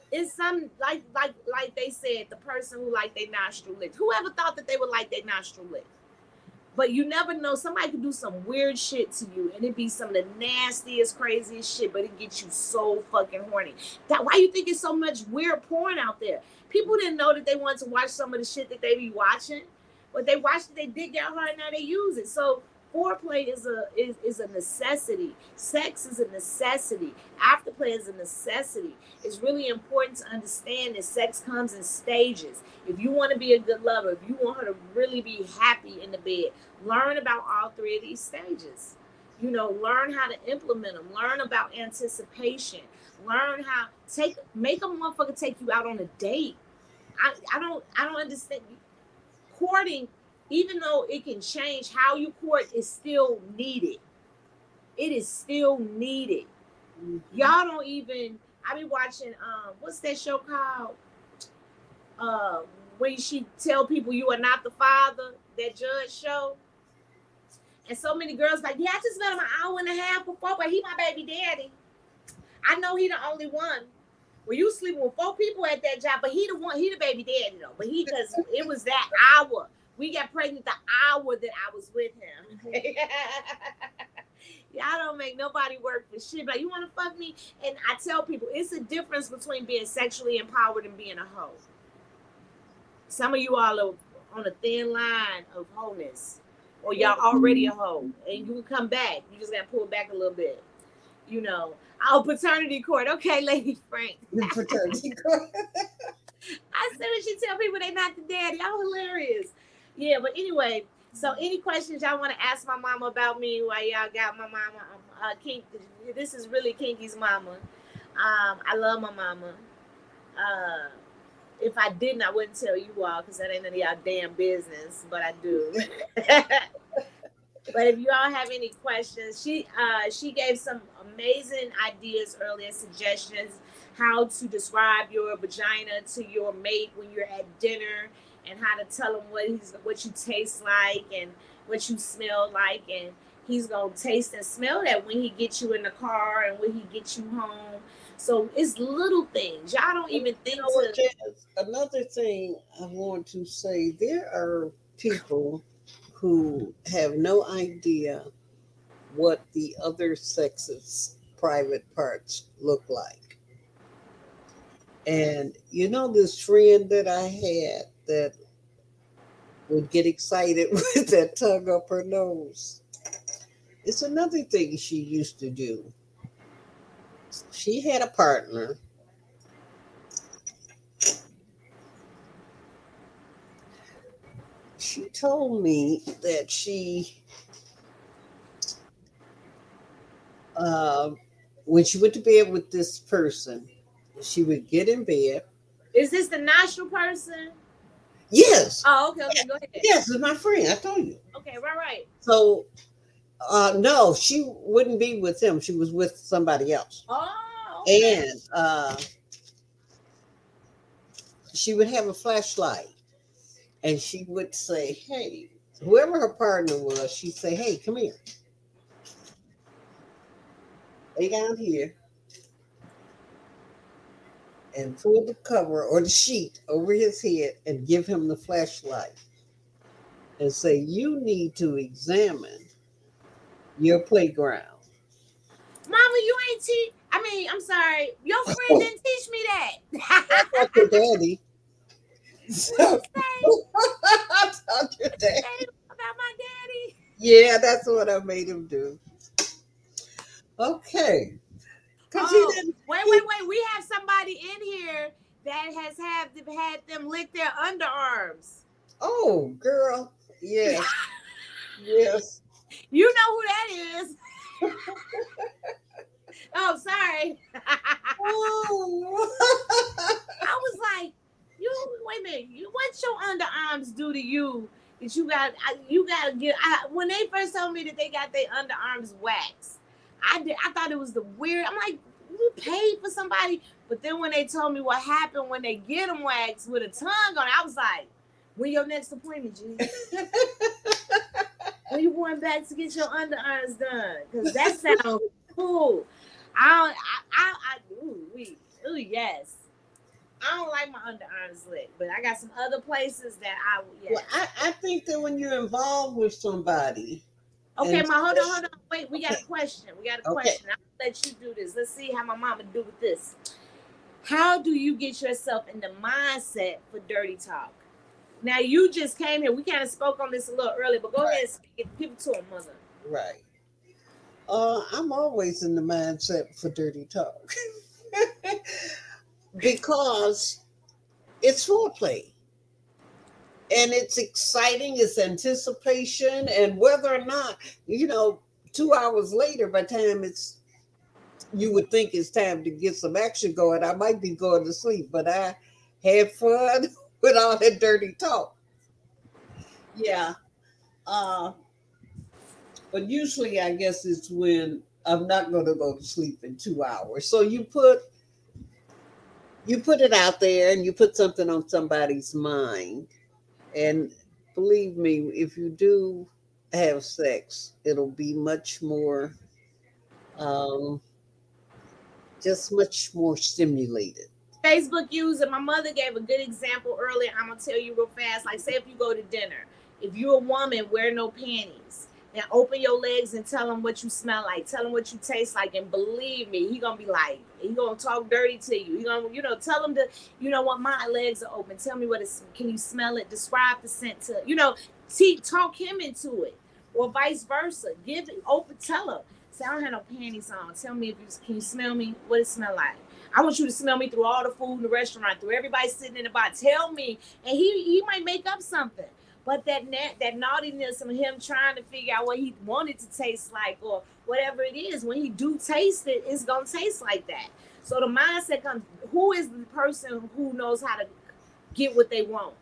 It's some like like like they said, the person who like their nostril licked. Whoever thought that they would like their nostril licked? But you never know. Somebody could do some weird shit to you, and it be some of the nastiest, craziest shit. But it gets you so fucking horny. That why you think it's so much weird porn out there? People didn't know that they wanted to watch some of the shit that they be watching, but they watched it. They dig their hard. now they use it. So foreplay is a is, is a necessity. Sex is a necessity. Afterplay is a necessity. It's really important to understand that sex comes in stages. If you want to be a good lover, if you want her to really be happy in the bed, learn about all three of these stages. You know, learn how to implement them. Learn about anticipation. Learn how take make a motherfucker take you out on a date. I, I don't I don't understand courting even though it can change how you court is still needed. It is still needed. Y'all don't even i be watching um what's that show called? Uh when she tell people you are not the father that judge show. And so many girls like yeah i just met him an hour and a half before but he my baby daddy. I know he the only one. Well, you sleeping with four people at that job, but he the one, he the baby daddy though. But he because it was that hour. We got pregnant the hour that I was with him. Mm-hmm. Y'all don't make nobody work for shit. Like you want to fuck me, and I tell people it's a difference between being sexually empowered and being a hoe. Some of you all are on a thin line of wholeness, or y'all mm-hmm. already a hoe, and you can come back. You just gotta pull back a little bit. You know, oh, paternity court. Okay, Lady Frank. Paternity court. I said when she tell people they not the daddy. Y'all hilarious. Yeah, but anyway, so any questions y'all want to ask my mama about me while y'all got my mama? Um, uh, Kink, this is really Kinky's mama. Um, I love my mama. Uh, if I didn't, I wouldn't tell you all because that ain't none of y'all damn business. But I do. but if you all have any questions, she uh, she gave some amazing ideas earlier, suggestions how to describe your vagina to your mate when you're at dinner and how to tell him what he's what you taste like and what you smell like and he's gonna taste and smell that when he gets you in the car and when he gets you home. So it's little things. Y'all don't even think You know what, to Another thing I want to say there are people who have no idea what the other sex's private parts look like. And you know, this friend that I had that would get excited with that tongue up her nose. It's another thing she used to do. She had a partner she told me that she uh, when she went to bed with this person she would get in bed is this the nostril person yes. Oh okay okay go ahead. Yes it's my friend i told you. Okay right right. So uh no she wouldn't be with him she was with somebody else. Oh okay. and uh she would have a flashlight and she would say hey whoever her partner was she'd say hey come here. Lay down here and pull the cover or the sheet over his head and give him the flashlight and say you need to examine your playground mama you ain't teach i mean i'm sorry your friend didn't teach me that what your daddy So, I told you that. About my daddy. Yeah, that's what I made him do. Okay. Oh, wait, wait, wait. We have somebody in here that has had had them lick their underarms. Oh, girl. Yes. Yes. You know who that is. oh, sorry. Oh. I was like, you wait a minute. You what's your underarms do to you that you got? You got to get. I, when they first told me that they got their underarms waxed, I did. I thought it was the weird. I'm like, you paid for somebody, but then when they told me what happened when they get them waxed with a tongue on, it, I was like, when your next appointment, G? when you going back to get your underarms done? Because that sounds cool. I don't. I. I. I ooh, we. Ooh, yes. I don't like my underarms licked, but I got some other places that I. Yeah. Well, I, I think that when you're involved with somebody, Okay, And- ma, hold on, hold on. Wait, we got a question. We got a Okay. question. I'll let you do this. Let's see how my mama do with this. How do you get yourself in the mindset for dirty talk? Now you just came here. We kind of spoke on this a little earlier, but go Right. ahead and speak people to a mother. right? Uh, I'm always in the mindset for dirty talk because it's foreplay and it's exciting, it's anticipation, and whether or not, you know, two hours later, by time it's you would think it's time to get some action going, I might be going to sleep, but I had fun with all that dirty talk. Yeah. Uh, but usually, I guess it's when I'm not going to go to sleep in two hours. So you put you put it out there, and you put something on somebody's mind. And believe me, if you do have sex, it'll be much more, um, just much more stimulated. Facebook user, my mother gave a good example earlier. I'm gonna tell you real fast. Like, say if you go to dinner, if you're a woman, wear no panties and open your legs and tell him what you smell like, tell him what you taste like, and believe me, he gonna be like, he gonna talk dirty to you. He gonna, you know, tell him to, you know what, my legs are open. Tell me what it's. Can you smell it? Describe the scent to, you know, talk him into it, or vice versa. Give it open. Tell him. Say I don't have no panties on. Tell me if you can you smell me? What it smell like? I want you to smell me through all the food in the restaurant, through everybody sitting in the bar. Tell me, and he he might make up something. But that na- that naughtiness of him trying to figure out what he wanted to taste like or whatever it is, when he do taste it, it's gonna taste like that. So the mindset comes: who is the person who knows how to get what they want?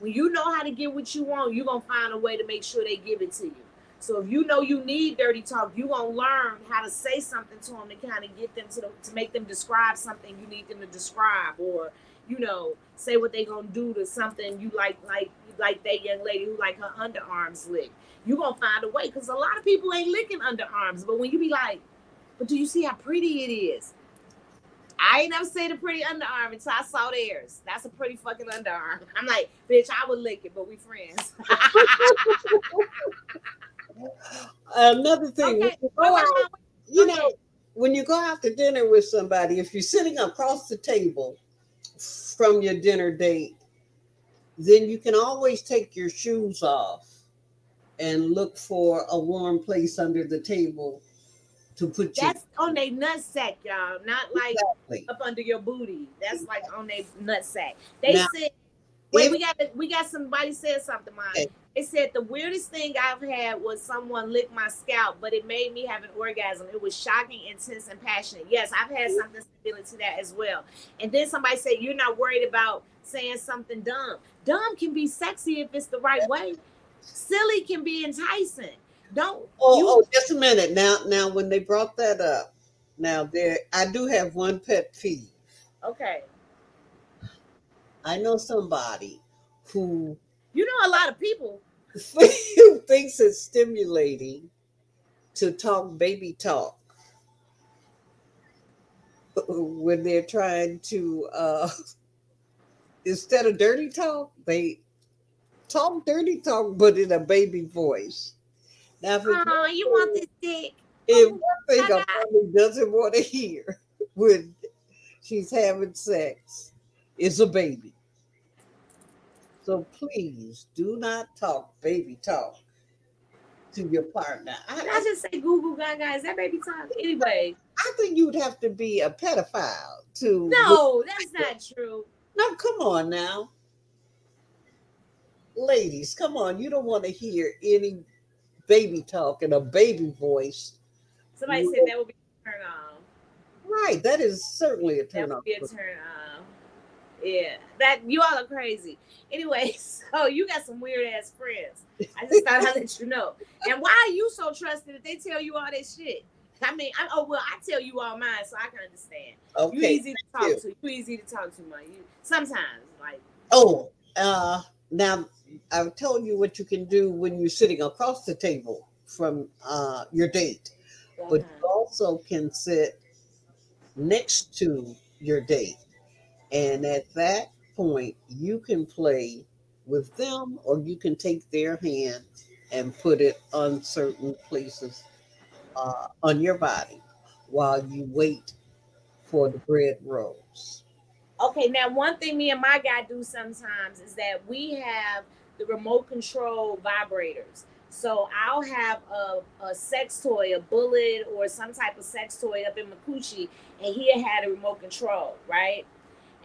When you know how to get what you want, you're gonna find a way to make sure they give it to you. So if you know you need dirty talk, you're gonna learn how to say something to them to kind of get them to the, to make them describe something you need them to describe, or you know, say what they gonna do to something you like, like like that young lady who like her underarms licked. You're gonna find a way because a lot of people ain't licking underarms. But when you be like, but do you see how pretty it is? I ain't never seen a pretty underarm until I saw theirs. That's a pretty fucking underarm. I'm like, bitch, I would lick it, but we friends. Another thing, okay. you out, you okay. know, when you go out to dinner with somebody, if you're sitting across the table from your dinner date, then you can always take your shoes off and look for a warm place under the table to put your That's on their nutsack, y'all. Not like Exactly. up under your booty. That's like on their nutsack. They Now, said, wait, if- we got we got somebody said something, mine. Okay. They said the weirdest thing I've had was someone lick my scalp, but it made me have an orgasm. It was shocking, intense, and passionate. Yes, I've had something similar to that as well. And then somebody said, You're not worried about saying something dumb. Dumb can be sexy if it's the right way. Silly can be enticing. Don't Oh, you oh, just a minute. Now, now, when they brought that up, now there, I do have one pet peeve. okay. I know somebody who You know a lot of people. who thinks it's stimulating to talk baby talk when they're trying to uh instead of dirty talk they talk dirty talk but in a baby voice now if Oh, you want this dick? if one thing a woman doesn't want to hear when she's having sex is a baby So please do not talk baby talk to your partner. I, Did I just say Google Gaga? Is that baby talk? Anyway, I think you'd have to be a pedophile to. no, that's not true. No, come on now. Ladies, come on. You don't want to hear any baby talk in a baby voice. Somebody said that would be a turn on. Right. That is certainly a That turn would off. be a turn on. Yeah, that you all are crazy. Anyway, so you got some weird ass friends. I just thought I'd let you know. And why are you so trusted that they tell you all that shit? I mean, I, oh well, I tell you all mine, so I can understand. Okay, You easy to talk to. You easy to talk to, man. You sometimes like Oh, uh, now I've told you what you can do when you're sitting across the table from uh, your date, but uh-huh. you also can sit next to your date. And at that point, you can play with them or you can take their hand and put it on certain places uh, on your body while you wait for the bread rolls. Okay, now one thing me and my guy do sometimes is that we have the remote control vibrators. So I'll have a, a sex toy, a bullet, or some type of sex toy up in my and he had a remote control, right?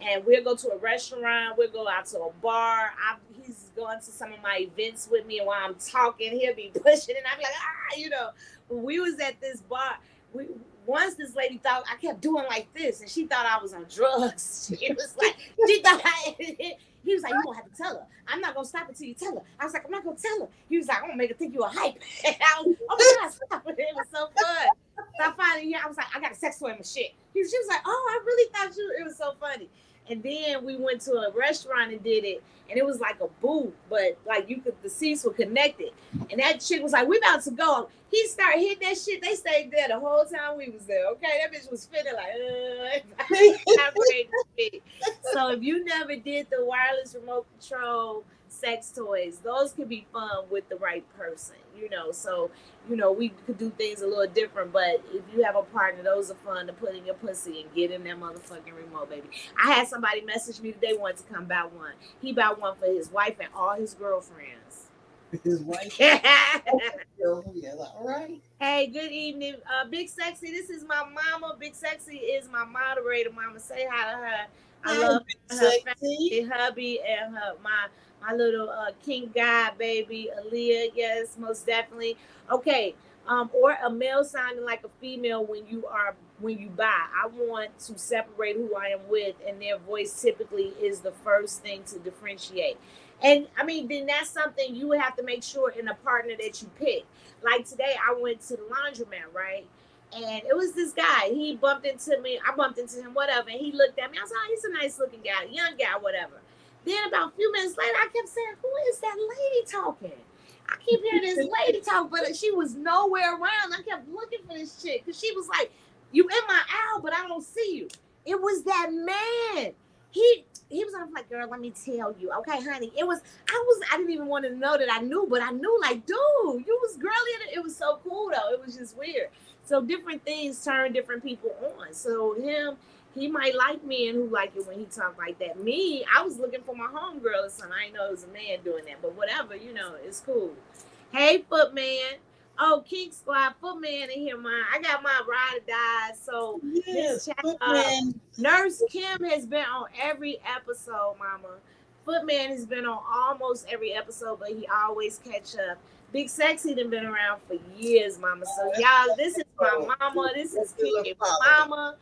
And we'll go to a restaurant, we'll go out to a bar. I, he's going to some of my events with me, and while I'm talking, he'll be pushing, and I'm like, ah, you know. We was at this bar, we once this lady thought I kept doing like this, and she thought I was on drugs. She was like, she thought I, he was like, you gonna have to tell her. I'm not gonna stop until you tell her. I was like, I'm not gonna tell her. He was like, I'm gonna make her think you a hype. And I was, oh my god, stop it! It was so fun. So I finally, yeah, I was like, I got a sex toy in my shit. He she was like, oh, I really thought you. It was so funny. And then we went to a restaurant and did it, and it was like a booth, but like you could, the seats were connected. And that chick was like, "We about to go." He started hitting that shit. They stayed there the whole time we was there. Okay, that bitch was spinning like. Uh, so if you never did the wireless remote control sex toys, those could be fun with the right person. You know, so you know we could do things a little different. But if you have a partner, those are fun to put in your pussy and get in that motherfucking remote, baby. I had somebody message me today wanted to come buy one. He bought one for his wife and all his girlfriends. His wife, hey, right. good evening. Uh, Big Sexy, this is my mama. Big Sexy is my moderator, mama. Say hi to her. I Hi, love Big her Sexy. family, hubby and her my my little uh king guy baby Aaliyah. Yes, most definitely. Okay. Um, or a male sounding like a female when you are when you buy. I want to separate who I am with, and their voice typically is the first thing to differentiate. And I mean, then that's something you would have to make sure in a partner that you pick. Like today, I went to the laundromat, right? And it was this guy. He bumped into me. I bumped into him, whatever. And he looked at me. I was like, oh, he's a nice looking guy, young guy, whatever. Then about a few minutes later, I kept saying, who is that lady talking? I keep hearing this lady talk, but she was nowhere around. I kept looking for this chick because she was like, you in my aisle, but I don't see you. It was that man. He he was on like, girl, let me tell you. Okay, honey. It was I was I didn't even want to know that I knew, but I knew like, dude, you was girly. and It was so cool though. It was just weird. So different things turn different people on. So him, he might like men who like it when he talk like that. Me, I was looking for my homegirl or something. I didn't know it was a man doing that, but whatever, you know, it's cool. Hey, Footman. Oh, King Squad, Footman in here, man. I got my ride or die. So Yes, Footman. Uh, Nurse Kim has been on every episode, Mama. Footman has been on almost every episode, but he always catch up. Big Sexy done been around for years, Mama. So y'all, this is my mama. This is Kiki, my mama.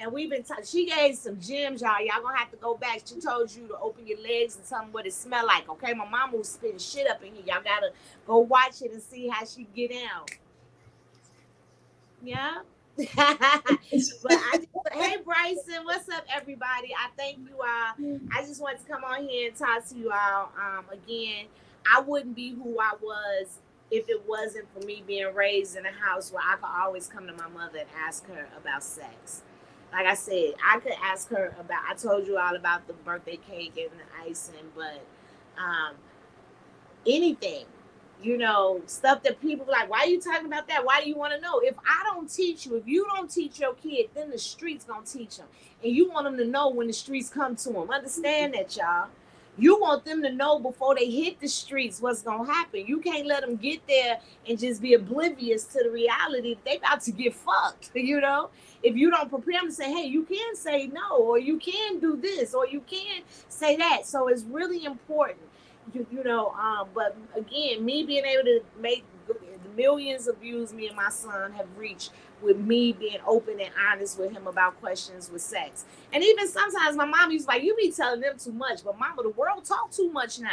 And we've been talking. She gave some gems, y'all. Y'all gonna have to go back. She told you to open your legs and tell them what it smell like. Okay, my mama was spitting shit up in here. Y'all gotta go watch it and see how she get out. Yeah. but I just, hey Bryson, what's up, everybody? I thank you all. I just wanted to come on here and talk to you all. Um, again, I wouldn't be who I was if it wasn't for me being raised in a house where I could always come to my mother and ask her about sex. Like I said, I could ask her about. I told you all about the birthday cake and the icing, but um, anything you know, stuff that people like, why are you talking about that? Why do you want to know? If I don't teach you, if you don't teach your kid, then the streets gonna teach them. And you want them to know when the streets come to them. Understand that, y'all. You want them to know before they hit the streets what's gonna happen. You can't let them get there and just be oblivious to the reality that they about to get fucked. You know, if you don't prepare them to say, "Hey, you can say no," or "You can do this," or "You can say that," so it's really important. You, you know, um, but again, me being able to make the millions of views me and my son have reached with me being open and honest with him about questions with sex. And even sometimes my mom used like, you be telling them too much, but mama, the world talk too much now.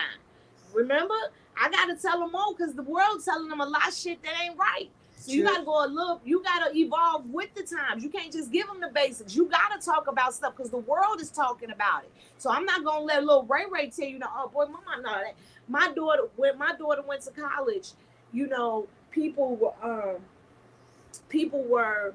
Remember? I gotta tell them more because the world telling them a lot of shit that ain't right. So you gotta go a little, you gotta evolve with the times. You can't just give them the basics. You gotta talk about stuff because the world is talking about it. So I'm not gonna let little Ray Ray tell you, no, oh boy, mama, no, that my daughter, when my daughter went to college, you know, people were um people were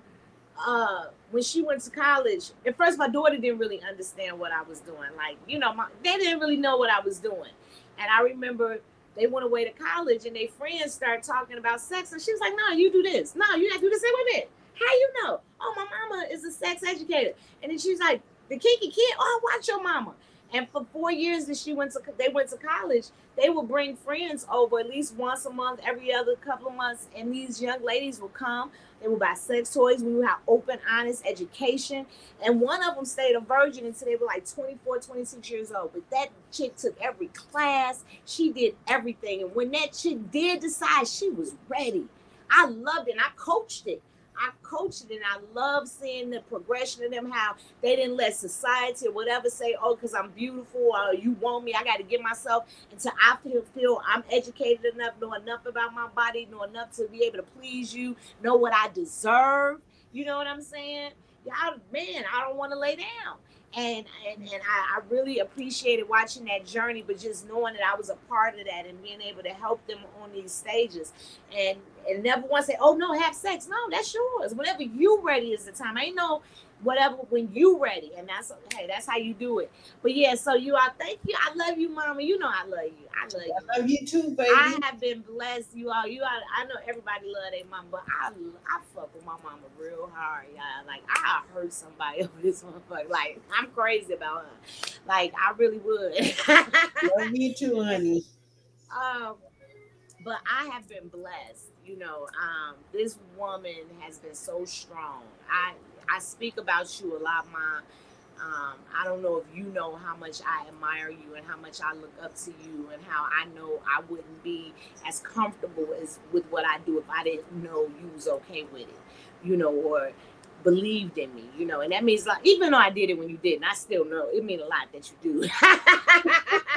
uh when she went to college at first my daughter didn't really understand what i was doing. Like you know my, they didn't really know what i was doing. And i remember they went away to college and their friends started talking about sex and she was like no you do this. No you to do Say, wait a minute. How you know? Oh my mama is a sex educator. And then she's like the kinky kid? Oh watch your mama and for four years that she went to they went to college they would bring friends over at least once a month every other couple of months. And these young ladies would come they would buy sex toys we would have open honest education. And one of them stayed a virgin until they were like 24 26 years old. But that chick took every class she did everything. And when that chick did decide she was ready. I loved it and i coached it I coached it and I love seeing the progression of them, how they didn't let society or whatever say, oh, because I'm beautiful or you want me, I got to get myself until I feel, feel I'm educated enough, know enough about my body, know enough to be able to please you, know what I deserve. You know what I'm saying? Y'all, man, I don't want to lay down. And and, and I, I really appreciated watching that journey, but just knowing that I was a part of that and being able to help them on these stages. And and never once say, oh no, have sex. No, that's yours. Whenever you ready is the time. I no whatever when you ready. And that's okay that's how you do it. But yeah, so you all thank you. I love you, mama. You know I love you. I love you. I love you too, baby. I have been blessed, you all. You all, I know everybody love their mama but I I fuck with my mama real hard, y'all. Like I hurt somebody over this motherfucker. Like I'm crazy about her. Like I really would. love you too, honey. um, but I have been blessed. You know, um, this woman has been so strong. I I speak about you a lot, ma. Um, I don't know if you know how much I admire you and how much I look up to you and how I know I wouldn't be as comfortable as with what I do if I didn't know you was okay with it, you know, or believed in me, you know, and that means like even though I did it when you didn't, I still know it mean a lot that you do.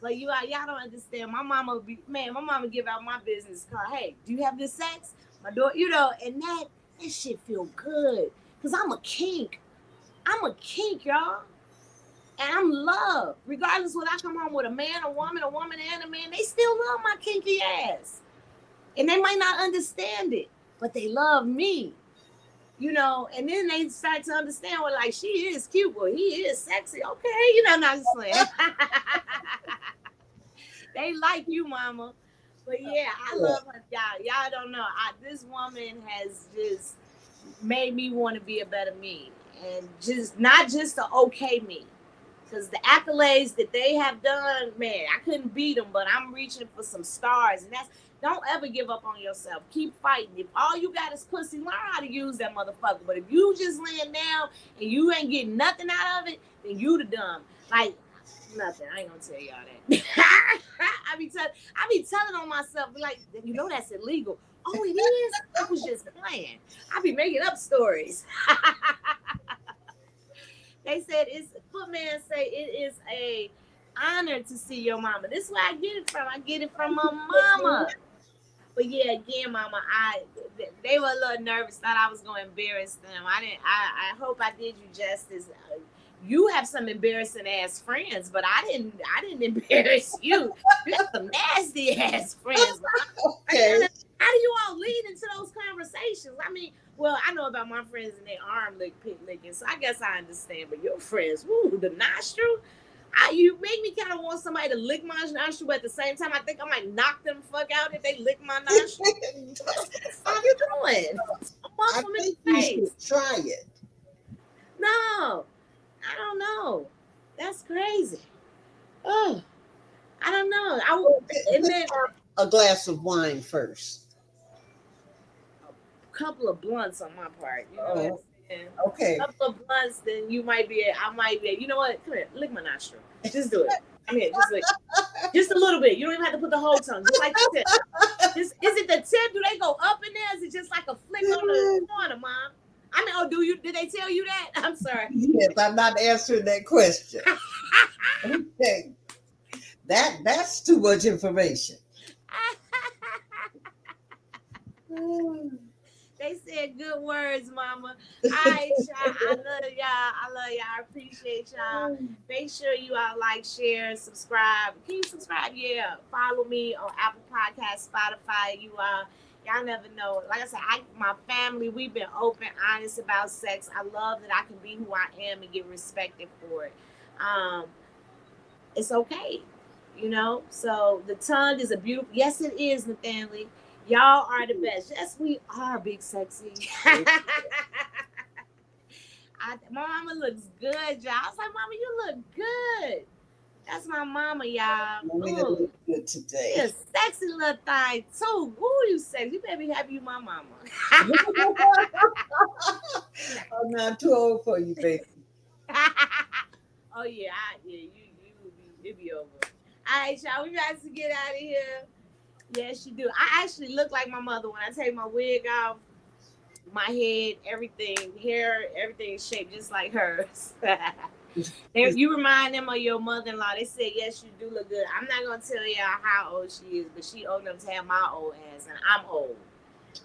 but you all y'all don't understand. My mama be man, my mama give out my business card. Hey, do you have this sex? My daughter, you know, and that that shit feel good. Cause I'm a kink. I'm a kink, y'all. And I'm loved. Regardless whether I come home with a man, a woman, a woman, and a man, they still love my kinky ass. And they might not understand it, but they love me. You know, and then they start to understand well, like she is cute, but he is sexy. Okay, you know, not just playing. they like you, mama. But yeah, I love her. Y'all, y'all don't know. I, this woman has just made me want to be a better me. And just not just the okay me. Because the accolades that they have done man i couldn't beat them but i'm reaching for some stars. And that's don't ever give up on yourself. Keep fighting. If all you got is pussy learn how to use that motherfucker. But if you just laying down and you ain't getting nothing out of it then you the dumb. Like nothing. I ain't gonna tell y'all that. I be telling i be telling on myself like you know that's illegal. Oh it is i was just playing i be making up stories. They said it's footman say it is a honor to see your mama. This is where i get it from. I get it from my mama. But yeah again mama i they were a little nervous. Thought i was to embarrass them. I didn't i i hope i did you justice you have some embarrassing ass friends, but I didn't. I didn't embarrass you. You have some nasty ass friends. Okay. How do you all lead into those conversations? I mean, well, I know about my friends and their arm lick, pit licking, so I guess I understand. But your friends, woo, the nostril. I, you make me kind of want somebody to lick my nostril, but at the same time, I think I might knock them fuck out if they lick my nostril. what fuck you doing? I Bump them in think you should try it. No, I don't know. That's crazy. Oh, I don't know. I would, and then a glass of wine first. a couple of blunts on my part. You know what Oh. Okay. A couple of blunts, then you might be. I might be. You know what? Come here, lick my nostril. Just do it. Come here, just. Just a little bit. You don't even have to put the whole tongue. Just like the tip. Just, is it the tip? Do they go up in there? Is it just like a flick on the corner, mom? I mean, oh, do you? Did they tell you that? I'm sorry. Yes, I'm not answering that question. okay. That that's too much information. They said good words, mama. All right, y'all. I love y'all. I love y'all. I appreciate y'all. Make sure you all like, share, subscribe. Can you subscribe? Yeah. Follow me on Apple Podcast, Spotify. You uh y'all never know. Like I said, I my family, we've been open, honest about sex. I love that I can be who I am and get respected for it. Um, it's okay. You know, so the tongue is a beautiful yes, it is, Nathaniel. Y'all are the best. Yes, we are big sexy. I, my mama looks good, y'all. I was like, Mama, you look good. That's my mama, y'all. Mommy Ooh, look good today. a sexy little thing too. Woo, you sexy. You better be happy you my mama. I'm not too old for you, baby. oh yeah, I, yeah, you you will be it be over. All right, y'all, we got to get out of here. Yes, you do. I actually look like my mother when I take my wig off. My head, everything, hair, everything is shaped just like hers. They- you remind them of your mother-in-law. They said yes, you do look good. I'm not gonna tell y'all how old she is, but she old enough to have my old ass, and I'm old.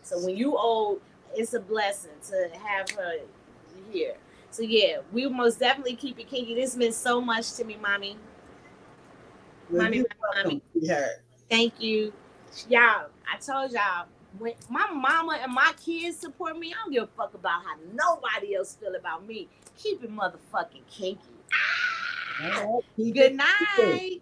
So when you old, it's a blessing to have her here. So yeah, we most definitely keep it kinky. This meant so much to me, mommy. Well, Mommy, mommy. Thank you, y'all. I told y'all when my mama and my kids support me, I don't give a fuck about how nobody else feel about me. Keep it motherfucking kinky. Right, Good night.